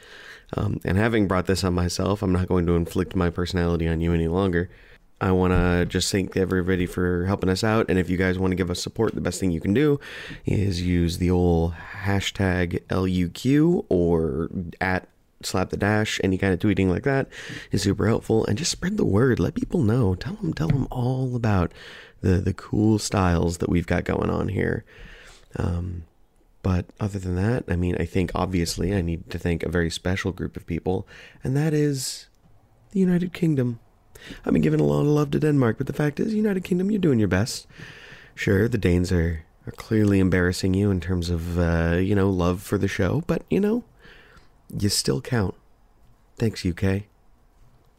[SPEAKER 12] Um, and having brought this on myself, I'm not going to inflict my personality on you any longer. I want to just thank everybody for helping us out. And if you guys want to give us support, the best thing you can do is use the old hashtag LUQ or at slap the dash. Any kind of tweeting like that is super helpful. And just spread the word. Let people know. Tell them, tell them all about the, the cool styles that we've got going on here. Um, but other than that, I mean, I think obviously I need to thank a very special group of people, and that is the United Kingdom. I've been giving a lot of love to Denmark, but the fact is, United Kingdom, you're doing your best. Sure, the Danes are, are clearly embarrassing you in terms of, uh, you know, love for the show, but, you know, you still count. Thanks, UK.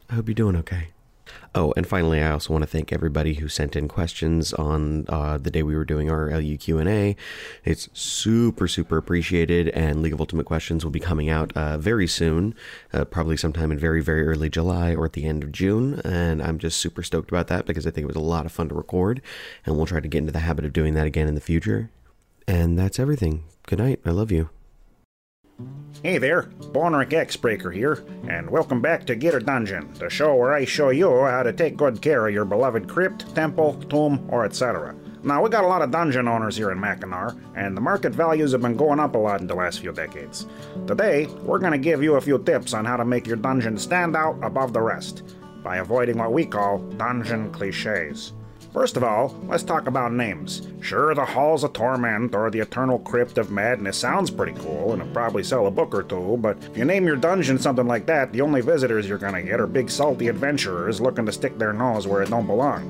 [SPEAKER 12] I hope you're doing okay. Oh, and finally, I also want to thank everybody who sent in questions on uh, the day we were doing our LU Q&A. It's super, super appreciated, and League of Ultimate Questions will be coming out uh, very soon, uh, probably sometime in very, very early July or at the end of June, and I'm just super stoked about that because I think it was a lot of fun to record, and we'll try to get into the habit of doing that again in the future. And that's everything. Good night. I love you.
[SPEAKER 1] Hey there, Bonric X-Breaker here, and welcome back to Gator Dungeon, the show where I show you how to take good care of your beloved crypt, temple, tomb, or etc. Now, we got a lot of dungeon owners here in Mackinac, and the market values have been going up a lot in the last few decades. Today, we're going to give you a few tips on how to make your dungeon stand out above the rest, by avoiding what we call dungeon cliches. First of all, let's talk about names. Sure, the Halls of Torment or the Eternal Crypt of Madness sounds pretty cool and it'll probably sell a book or two, but if you name your dungeon something like that, the only visitors you're gonna get are big salty adventurers looking to stick their nose where it don't belong.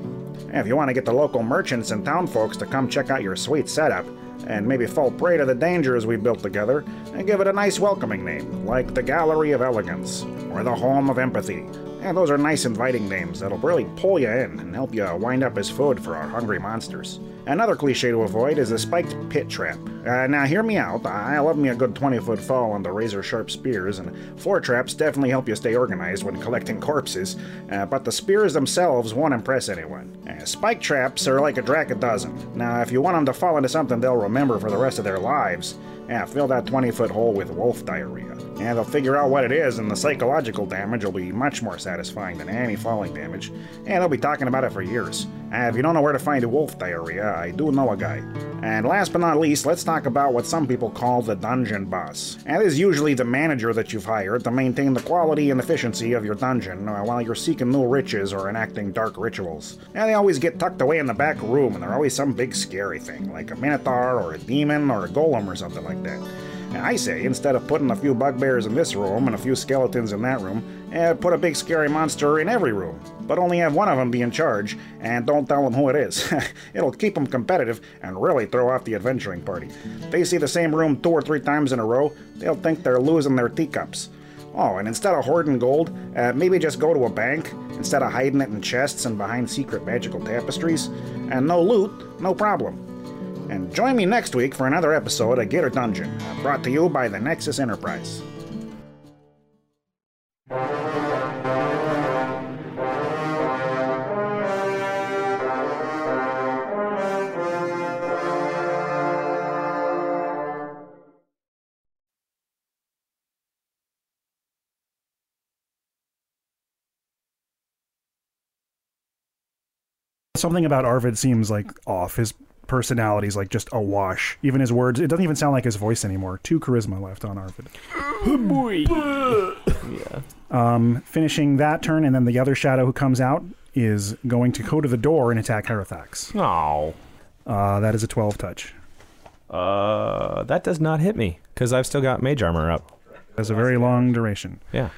[SPEAKER 1] And if you want to get the local merchants and town folks to come check out your sweet setup, and maybe fall prey to the dangers we built together, and give it a nice welcoming name, like the Gallery of Elegance, or the Home of Empathy. And those are nice inviting names that'll really pull you in and help you wind up as food for our hungry monsters. Another cliche to avoid is the spiked pit trap. Uh, now, hear me out. I love me a good 20 foot fall on the razor sharp spears, and floor traps definitely help you stay organized when collecting corpses, uh, but the spears themselves won't impress anyone. Uh, spike traps are like a drac a dozen. Now, if you want them to fall into something they'll remember for the rest of their lives, yeah, fill that 20 foot hole with wolf diarrhea. And they'll figure out what it is, and the psychological damage will be much more satisfying than any falling damage. And they'll be talking about it for years. And if you don't know where to find a wolf diarrhea, I do know a guy. And last but not least, let's talk about what some people call the dungeon boss. And is usually the manager that you've hired to maintain the quality and efficiency of your dungeon uh, while you're seeking new riches or enacting dark rituals. And they always get tucked away in the back room, and they're always some big scary thing, like a minotaur or a demon or a golem or something like that. I say, instead of putting a few bugbears in this room and a few skeletons in that room, eh, put a big scary monster in every room. But only have one of them be in charge, and don't tell them who it is. It'll keep them competitive and really throw off the adventuring party. If they see the same room two or three times in a row, they'll think they're losing their teacups. Oh, and instead of hoarding gold, uh, maybe just go to a bank instead of hiding it in chests and behind secret magical tapestries. And no loot, no problem. And join me next week for another episode of Gator Dungeon, brought to you by the Nexus Enterprise.
[SPEAKER 2] Something about Arvid seems like off. His personality's like just awash. Even his words, it doesn't even sound like his voice anymore. Two charisma left on Arvid.
[SPEAKER 7] yeah.
[SPEAKER 2] Um, finishing that turn, and then the other shadow who comes out is going to go to the door and attack Herathax.
[SPEAKER 7] Oh.
[SPEAKER 2] Uh, that is a 12 touch.
[SPEAKER 7] Uh, that does not hit me because I've still got mage armor up.
[SPEAKER 2] Has a very long duration.
[SPEAKER 7] Yeah.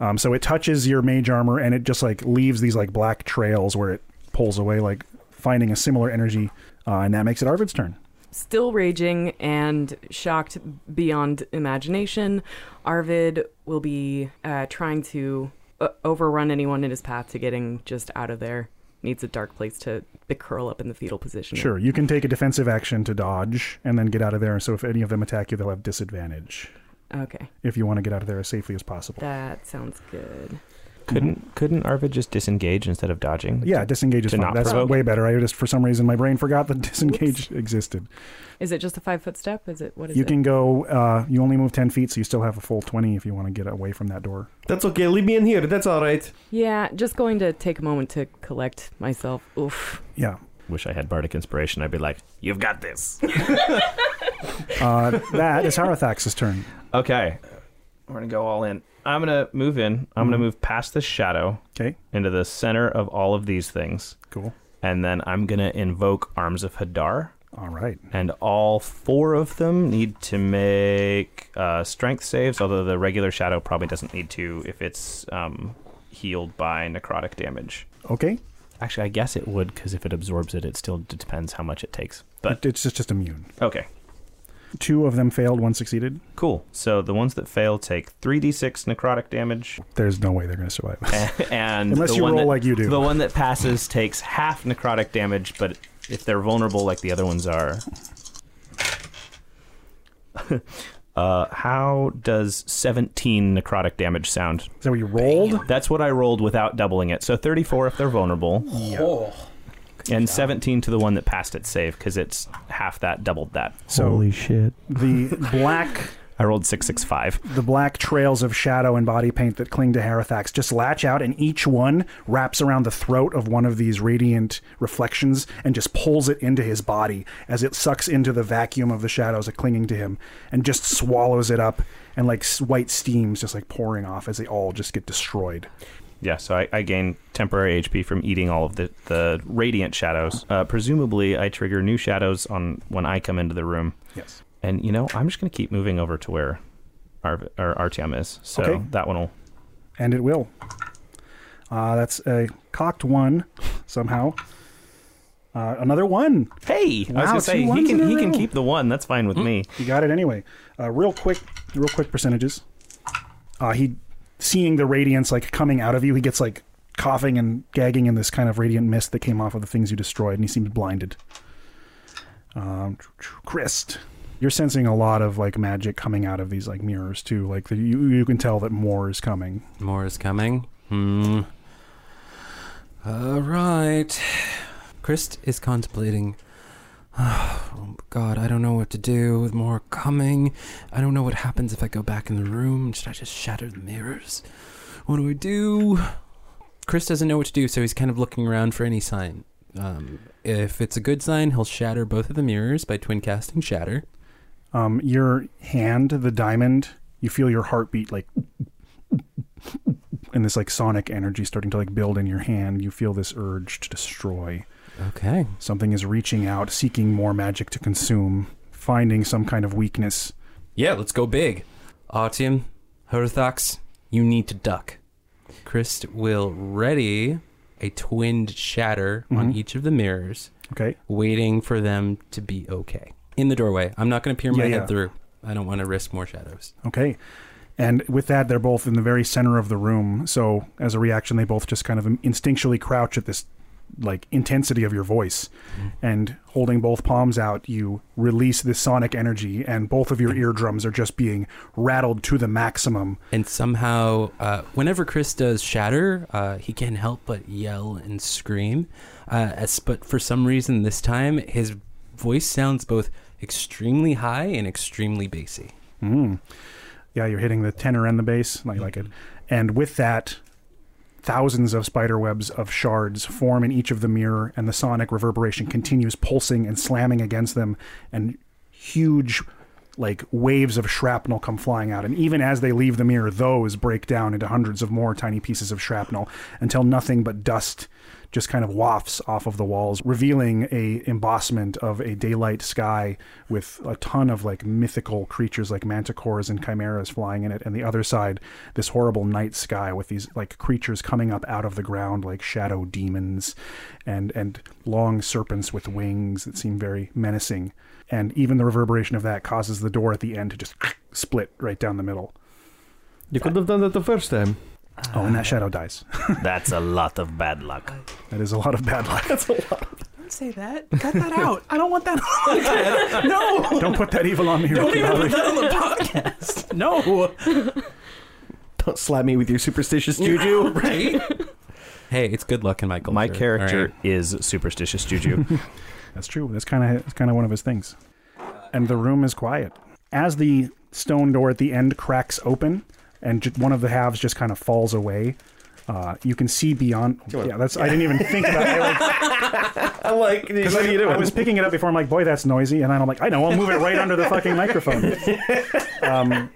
[SPEAKER 2] Um, so it touches your mage armor and it just like leaves these like black trails where it pulls away, like finding a similar energy, uh, and that makes it Arvid's turn.
[SPEAKER 5] Still raging and shocked beyond imagination, Arvid will be uh, trying to uh, overrun anyone in his path to getting just out of there. Needs a dark place to curl up in the fetal position.
[SPEAKER 2] Sure, you can take a defensive action to dodge and then get out of there. So if any of them attack you, they'll have disadvantage.
[SPEAKER 5] Okay.
[SPEAKER 2] If you want to get out of there as safely as possible.
[SPEAKER 5] That sounds good.
[SPEAKER 7] Couldn't couldn't Arvid just disengage instead of dodging?
[SPEAKER 2] Yeah, disengage is
[SPEAKER 7] to
[SPEAKER 2] fine.
[SPEAKER 7] not
[SPEAKER 2] That's
[SPEAKER 7] provoke?
[SPEAKER 2] way better. I just for some reason my brain forgot that disengage existed.
[SPEAKER 5] Is it just a five foot step? Is it what is
[SPEAKER 2] you
[SPEAKER 5] it?
[SPEAKER 2] can go. Uh, you only move ten feet, so you still have a full twenty if you want to get away from that door.
[SPEAKER 4] That's okay. Leave me in here. That's all right.
[SPEAKER 5] Yeah, just going to take a moment to collect myself. Oof.
[SPEAKER 2] Yeah.
[SPEAKER 7] Wish I had bardic inspiration. I'd be like, "You've got this."
[SPEAKER 2] Uh, that is Harathax's turn.
[SPEAKER 7] Okay, we're gonna go all in. I'm gonna move in. I'm gonna
[SPEAKER 2] Mhm.
[SPEAKER 7] move past the shadow.
[SPEAKER 2] Okay.
[SPEAKER 7] Into the center of all of these things.
[SPEAKER 2] Cool.
[SPEAKER 7] And then I'm gonna invoke Arms of Hadar.
[SPEAKER 2] All right.
[SPEAKER 7] And all four of them need to make uh, strength saves, although the regular shadow probably doesn't need to if it's um, healed by necrotic damage.
[SPEAKER 2] Okay.
[SPEAKER 7] Actually, I guess it would because if it absorbs it, it still depends how much it takes. But
[SPEAKER 2] it's just just immune.
[SPEAKER 7] okay,
[SPEAKER 2] Two of them failed. One succeeded.
[SPEAKER 7] cool. So the ones that fail take three d6 necrotic damage,
[SPEAKER 2] There's no way they're going to survive.
[SPEAKER 7] and
[SPEAKER 2] Unless you roll
[SPEAKER 7] that-
[SPEAKER 2] like you do.
[SPEAKER 7] The one that passes takes half necrotic damage, but if they're vulnerable like the other ones are. uh, how does 17 necrotic damage sound? Is
[SPEAKER 2] that what you rolled?
[SPEAKER 7] That's what I rolled without doubling it. So 34 if they're vulnerable.
[SPEAKER 2] Yeah.
[SPEAKER 7] And 17 to the one that passed its save because it's half that, doubled that.
[SPEAKER 2] So Holy
[SPEAKER 7] shit.
[SPEAKER 2] The black.
[SPEAKER 7] I rolled 665.
[SPEAKER 2] The black trails of shadow and body paint that cling to Harathax just latch out, and each one wraps around the throat of one of these radiant reflections and just pulls it into his body as it sucks into the vacuum of the shadows that clinging to him and just swallows it up, and like s- white steams just like pouring off as they all just get destroyed.
[SPEAKER 7] Yeah, so I, I gain temporary HP from eating all of the, the radiant shadows. Uh, presumably, I trigger new shadows on when I come into the room.
[SPEAKER 2] Yes.
[SPEAKER 7] And you know, I'm just going to keep moving over to where our, or Artyom is. So
[SPEAKER 2] Okay.
[SPEAKER 7] that one will.
[SPEAKER 2] And it will. Uh, that's a cocked one somehow. Uh, another one.
[SPEAKER 7] Hey, I was gonna say he can he can keep the one. That's fine with me.
[SPEAKER 2] You got it anyway. Uh, real quick, real quick percentages. Uh, he seeing the radiance like coming out of you, he gets like coughing and gagging in this kind of radiant mist that came off of the things you destroyed, and he seems blinded. Um, Christ, you're sensing a lot of like magic coming out of these like mirrors too. Like the, you, you can tell that more is coming.
[SPEAKER 6] More is coming. Hmm. All right. Christ is contemplating. Oh God, I don't know what to do with more coming. I don't know what happens if I go back in the room. Should I just shatter the mirrors? What do I do? Chris doesn't know what to do, so he's kind of looking around for any sign. Um, if it's a good sign, he'll shatter both of the mirrors by twin casting shatter.
[SPEAKER 2] Um, your hand, the diamond, you feel your heartbeat like, and this like sonic energy starting to like build in your hand. You feel this urge to destroy.
[SPEAKER 6] Okay.
[SPEAKER 2] Something is reaching out, seeking more magic to consume, finding some kind of weakness.
[SPEAKER 6] Yeah, let's go big. Artyom, Herthax, you need to duck. Christ will ready a twinned shatter on
[SPEAKER 2] Mhm.
[SPEAKER 6] each of the mirrors.
[SPEAKER 2] Okay.
[SPEAKER 6] Waiting for them to be okay. In the doorway. I'm not going to peer my
[SPEAKER 2] Yeah,
[SPEAKER 6] head
[SPEAKER 2] yeah.
[SPEAKER 6] through. I don't want to risk more shadows.
[SPEAKER 2] Okay. And with that, they're both in the very center of the room. So, as a reaction, they both just kind of instinctually crouch at this like intensity of your voice. And holding both palms out, you release this sonic energy, and both of your eardrums are just being rattled to the maximum.
[SPEAKER 6] And somehow, uh, whenever Chris does shatter, uh, he can't help but yell and scream. Uh, as, but for some reason, this time, his voice sounds both extremely high and extremely bassy.
[SPEAKER 2] Mm. Yeah, you're hitting the tenor and the bass. I like it. And with that, thousands of spider webs of shards form in each of the mirror, and the sonic reverberation continues pulsing and slamming against them, and huge like waves of shrapnel come flying out. And even as they leave the mirror those break down into hundreds of more tiny pieces of shrapnel until nothing but dust just kind of wafts off of the walls revealing a embossment of a daylight sky with a ton of like mythical creatures like manticores and chimeras flying in it and the other side this horrible night sky with these like creatures coming up out of the ground like shadow demons and and long serpents with wings that seem very menacing and even the reverberation of that causes the door at the end to just split right down the middle.
[SPEAKER 4] You could have done that the first time.
[SPEAKER 2] Oh, and that shadow dies.
[SPEAKER 7] That's a lot of bad luck.
[SPEAKER 2] That is a lot of bad luck.
[SPEAKER 4] That's a lot.
[SPEAKER 13] Don't say that. Cut that out. I don't want that on the. No.
[SPEAKER 2] Don't put that evil on me.
[SPEAKER 13] Don't
[SPEAKER 2] Ricky
[SPEAKER 13] even
[SPEAKER 2] Bobby.
[SPEAKER 13] put that on the podcast. No.
[SPEAKER 4] Don't slap me with your superstitious juju.
[SPEAKER 13] right?
[SPEAKER 6] Hey, it's good luck in my culture.
[SPEAKER 7] My character
[SPEAKER 6] all right?
[SPEAKER 7] is superstitious juju.
[SPEAKER 2] That's true. That's kind of that's kind of one of his things. And the room is quiet as the stone door at the end cracks open, and one of the halves just kind of falls away. Uh, you can see beyond. Yeah, that's. I didn't even think about it. Like,
[SPEAKER 4] I'm like, what
[SPEAKER 2] I,
[SPEAKER 4] are you doing?
[SPEAKER 2] I was picking it up before. I'm like, boy, that's noisy. And then I'm like, I know, I'll move it right under the fucking microphone. Um,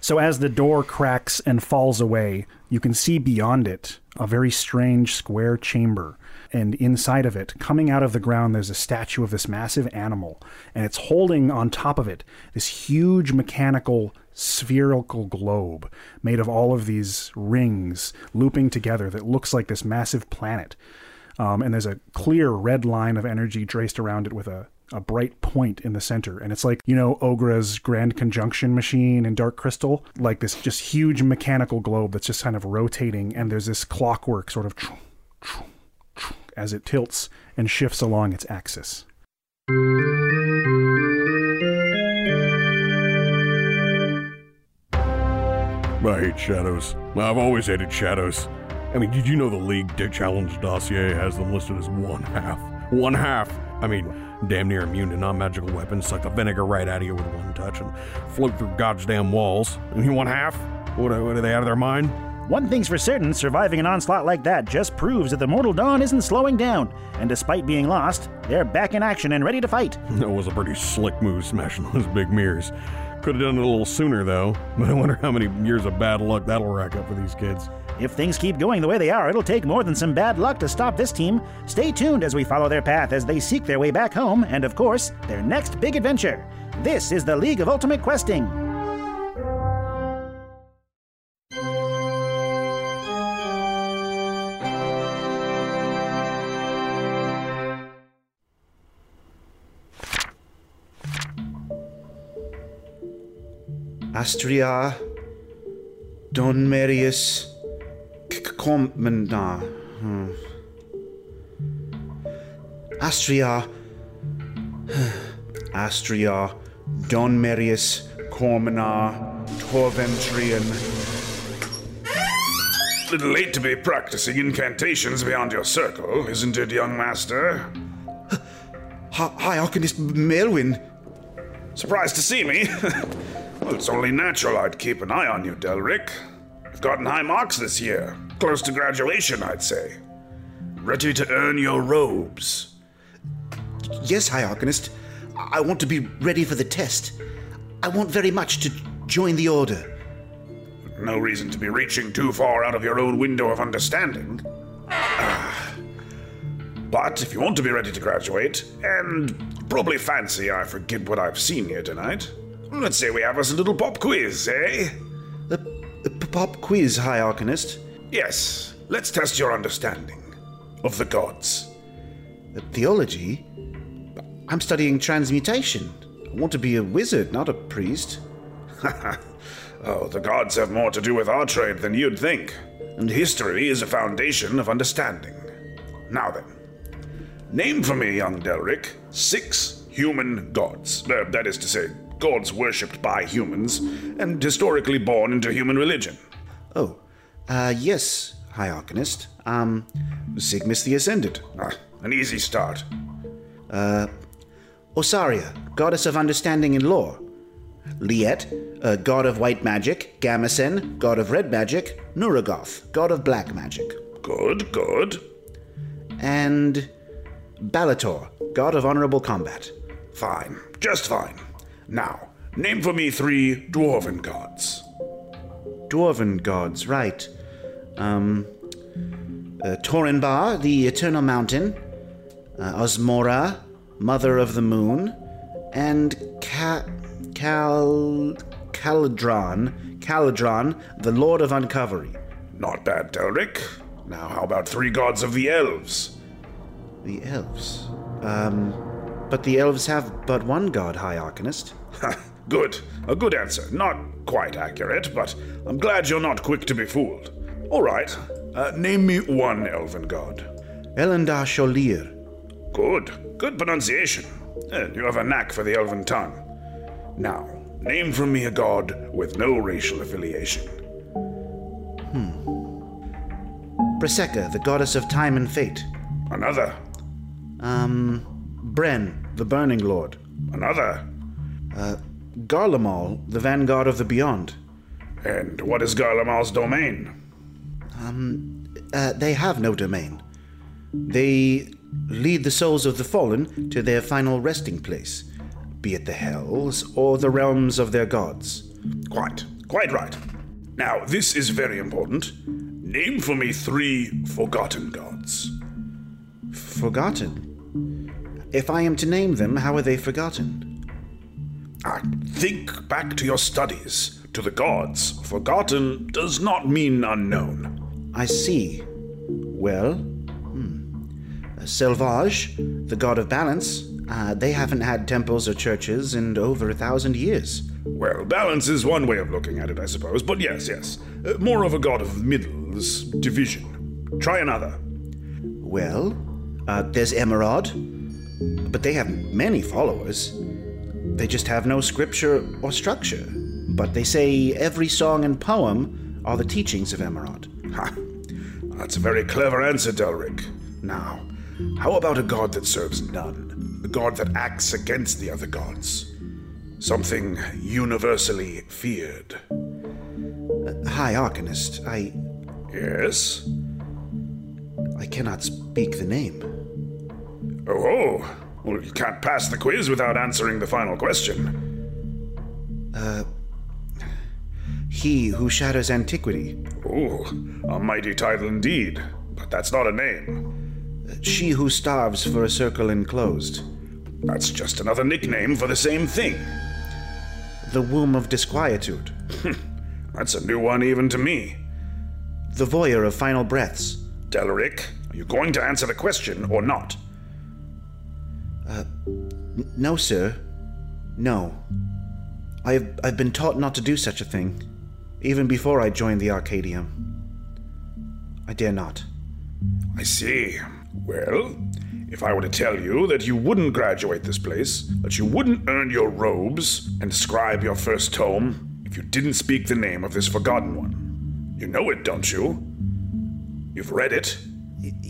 [SPEAKER 2] so as the door cracks and falls away, you can see beyond it a very strange square chamber. And inside of it, coming out of the ground, there's a statue of this massive animal. And it's holding on top of it this huge mechanical spherical globe made of all of these rings looping together that looks like this massive planet. Um, and there's a clear red line of energy traced around it with a, a bright point in the center. And it's like, you know, Aughra's Grand Conjunction machine in Dark Crystal, like this just huge mechanical globe that's just kind of rotating. And there's this clockwork sort of as it tilts and shifts along its axis.
[SPEAKER 9] I hate shadows. I've always hated shadows. I mean, did you know the League Dick Challenge dossier has them listed as one half? One half! I mean, damn near immune to non magical weapons, suck the vinegar right out of you with one touch and float through goddamn walls. And you one half? What, what are they out of their mind?
[SPEAKER 1] One thing's for certain surviving an onslaught like that just proves that the Mortal Dawn isn't slowing down, and despite being lost, they're back in action and ready to fight.
[SPEAKER 9] That was a pretty slick move smashing those big mirrors. Could have done it a little sooner though, but I wonder how many years of bad luck that'll rack up for these kids.
[SPEAKER 1] If things keep going the way they are, it'll take more than some bad luck to stop this team. Stay tuned as we follow their path as they seek their way back home, and of course, their next big adventure. This is the League of Ultimate Questing.
[SPEAKER 14] Astria, Don Marius, Comenda. Hmm. Astria, Astria, Don Marius, Cormina, Torventrian.
[SPEAKER 10] Little late to be practicing incantations beyond your circle, isn't it, young master?
[SPEAKER 14] Hi, hi Arcanist Melwin.
[SPEAKER 10] Surprised to see me? well, it's only natural I'd keep an eye on you, Delric. You've gotten high marks this year. Close to graduation, I'd say. Ready to earn your robes.
[SPEAKER 14] Yes, High Arcanist. I want to be ready for the test. I want very much to join the Order.
[SPEAKER 10] No reason to be reaching too far out of your own window of understanding. Ah. But if you want to be ready to graduate, and probably fancy I forget what I've seen here tonight, let's say we have us a little pop quiz, eh?
[SPEAKER 14] A, a pop quiz, High Arcanist?
[SPEAKER 10] Yes, let's test your understanding of the gods.
[SPEAKER 14] Uh, theology? I'm studying transmutation. I want to be a wizard, not a priest.
[SPEAKER 10] Oh, the gods have more to do with our trade than you'd think, and history is a foundation of understanding. Now then, name for me, young Delric, six human gods. Uh, that is to say, gods worshipped by humans and historically born into human religion.
[SPEAKER 1] Oh, uh, yes, High Arcanist. Um, Sigmus the Ascended.
[SPEAKER 10] Ah, an easy start.
[SPEAKER 1] Uh, Osaria, goddess of understanding and lore. Liet, uh, god of white magic. Gamesen, god of red magic. Nuragoth, god of black magic.
[SPEAKER 10] Good, good.
[SPEAKER 1] And Balator, god of honorable combat.
[SPEAKER 10] Fine, just fine. Now, name for me three dwarven gods.
[SPEAKER 1] Dwarven gods, right. Um, uh, Torinbar, the eternal mountain. Uh, Osmora, mother of the moon. And Cal. Caladron, Caladron, the lord of uncovery.
[SPEAKER 10] Not bad, Delric. Now, how about three gods of the elves?
[SPEAKER 1] The elves? Um, but the elves have but one god, High Arcanist.
[SPEAKER 10] good. A good answer. Not quite accurate, but I'm glad you're not quick to be fooled. All right. Uh, name me one elven god.
[SPEAKER 1] Elendar Sholir.
[SPEAKER 10] Good. Good pronunciation. Uh, you have a knack for the elven tongue. Now, name from me a god with no racial affiliation.
[SPEAKER 1] Hmm. Briseka, the goddess of time and fate.
[SPEAKER 10] Another.
[SPEAKER 1] Um, Bren, the burning lord.
[SPEAKER 10] Another.
[SPEAKER 1] Uh, Garlemald, the vanguard of the beyond.
[SPEAKER 10] And what is Garlemald's domain?
[SPEAKER 1] Um, uh, they have no domain. They lead the souls of the fallen to their final resting place, be it the hells or the realms of their gods.
[SPEAKER 10] Quite, quite right. Now, this is very important. Name for me three forgotten gods.
[SPEAKER 1] Forgotten? If I am to name them, how are they forgotten?
[SPEAKER 10] I think back to your studies. To the gods, forgotten does not mean unknown.
[SPEAKER 1] I see. Well, hmm. Selvage, the god of balance, uh, they haven't had temples or churches in over a thousand years.
[SPEAKER 10] Well, balance is one way of looking at it, I suppose, but yes, yes. Uh, more of a god of middles, division. Try another.
[SPEAKER 1] Well, uh, there's Emerald, but they have many followers. They just have no scripture or structure. But they say every song and poem are the teachings of Emerald.
[SPEAKER 10] Ha! That's a very clever answer, Delric. Now, how about a god that serves none? A god that acts against the other gods? Something universally feared.
[SPEAKER 1] Uh, High Arcanist, I.
[SPEAKER 10] Yes?
[SPEAKER 1] I cannot speak the name.
[SPEAKER 10] Oh, oh. Well, you can't pass the quiz without answering the final question.
[SPEAKER 1] Uh. He who shatters antiquity.
[SPEAKER 10] Ooh, a mighty title indeed. But that's not a name.
[SPEAKER 1] She who starves for a circle enclosed.
[SPEAKER 10] That's just another nickname for the same thing.
[SPEAKER 1] The womb of disquietude.
[SPEAKER 10] That's a new one even to me.
[SPEAKER 1] The voyeur of final breaths.
[SPEAKER 10] Delric, are you going to answer the question or not?
[SPEAKER 1] Uh, n- no, sir. No. I've, I've been taught not to do such a thing, even before I joined the Arcadium. I dare not.
[SPEAKER 10] I see. Well, if I were to tell you that you wouldn't graduate this place, that you wouldn't earn your robes and scribe your first tome, if you didn't speak the name of this forgotten one. You know it, don't you? You've read it?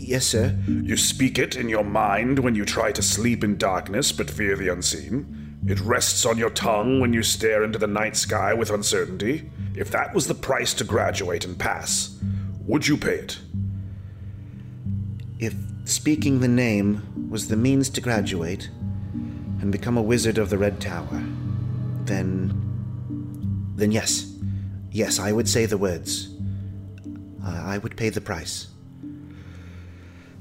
[SPEAKER 1] Yes, sir.
[SPEAKER 10] You speak it in your mind when you try to sleep in darkness but fear the unseen. It rests on your tongue when you stare into the night sky with uncertainty. If that was the price to graduate and pass, would you pay it?
[SPEAKER 1] If speaking the name was the means to graduate and become a wizard of the Red Tower, then. then yes. Yes, I would say the words. I would pay the price.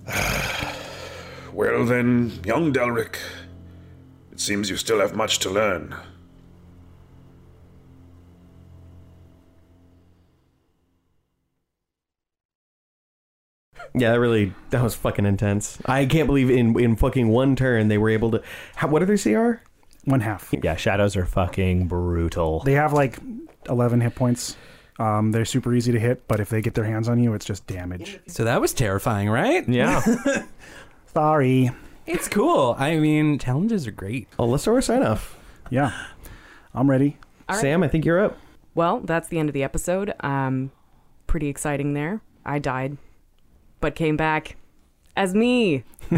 [SPEAKER 10] well, then, young Delric, it seems you still have much to learn.
[SPEAKER 4] Yeah, that really that was fucking intense. I can't believe in in fucking one turn they were able to. How, what are their CR?
[SPEAKER 2] One half.
[SPEAKER 7] Yeah, shadows are fucking brutal.
[SPEAKER 2] They have like 11 hit points. Um, they're super easy to hit, but if they get their hands on you, it's just damage.
[SPEAKER 6] So that was terrifying, right?
[SPEAKER 7] Yeah.
[SPEAKER 2] Sorry.
[SPEAKER 6] It's cool. I mean, challenges are great.
[SPEAKER 4] Oh, let's start our sign off.
[SPEAKER 2] Yeah. I'm ready.
[SPEAKER 5] All right.
[SPEAKER 4] Sam, I think you're up.
[SPEAKER 5] Well, that's the end of the episode. Um, pretty exciting there. I died, but came back as me.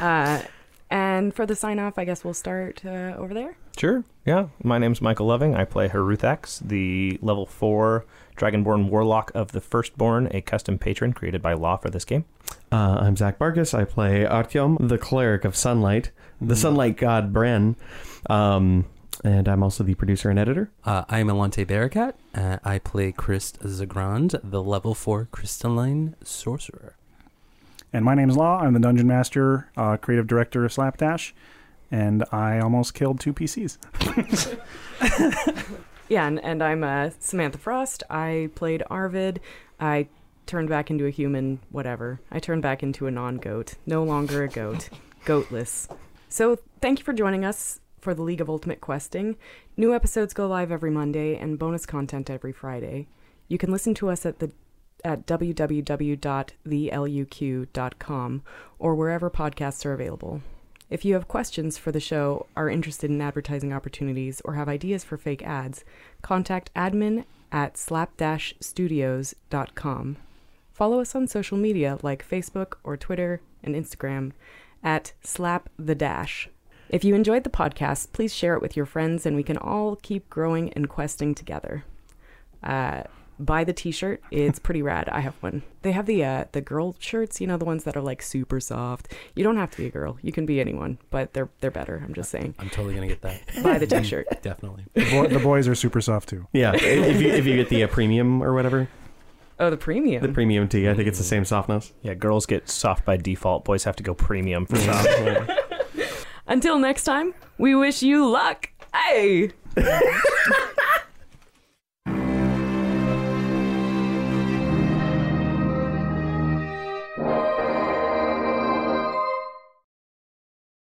[SPEAKER 5] uh, and for the sign off, I guess we'll start uh, over there.
[SPEAKER 7] Sure. Yeah. My name's Michael Loving. I play Haruthax, the level 4 Dragonborn Warlock of the Firstborn, a custom patron created by Law for this game.
[SPEAKER 4] Uh, I'm Zach Barkus. I play Artyom, the cleric of sunlight, the sunlight god Bren. Um, and I'm also the producer and editor.
[SPEAKER 6] Uh, I'm Alante Barakat. Uh, I play Christ Zagrand, the level 4 crystalline sorcerer.
[SPEAKER 2] And my name's Law. I'm the Dungeon Master, uh, creative director of Slapdash, and I almost killed two PCs.
[SPEAKER 5] Yeah, and, and I'm uh, Samantha Frost. I played Arvid. I turned back into a human, whatever. I turned back into a non goat. No longer a goat. Goatless. So thank you for joining us for the League of Ultimate Questing. New episodes go live every Monday and bonus content every Friday. You can listen to us at the at www.theluq.com or wherever podcasts are available. If you have questions for the show, are interested in advertising opportunities, or have ideas for fake ads, contact admin at slap-studios.com. Follow us on social media like Facebook or Twitter and Instagram at slap the dash. If you enjoyed the podcast, please share it with your friends and we can all keep growing and questing together. Uh, buy the t-shirt. It's pretty rad. I have one. They have the uh the girl shirts you know the ones that are like super soft. You don't have to be a girl. You can be anyone but they're they're better. I'm just saying.
[SPEAKER 6] I'm totally going to get that.
[SPEAKER 5] buy the t-shirt.
[SPEAKER 6] Definitely.
[SPEAKER 2] The, boy, the boys are super soft too.
[SPEAKER 4] Yeah, if you if you get the uh, premium or whatever,
[SPEAKER 5] oh the premium.
[SPEAKER 4] The premium tea, I think it's the same softness.
[SPEAKER 7] Yeah, girls get soft by default. Boys have to go premium for soft.
[SPEAKER 5] until next time we wish you luck. Hey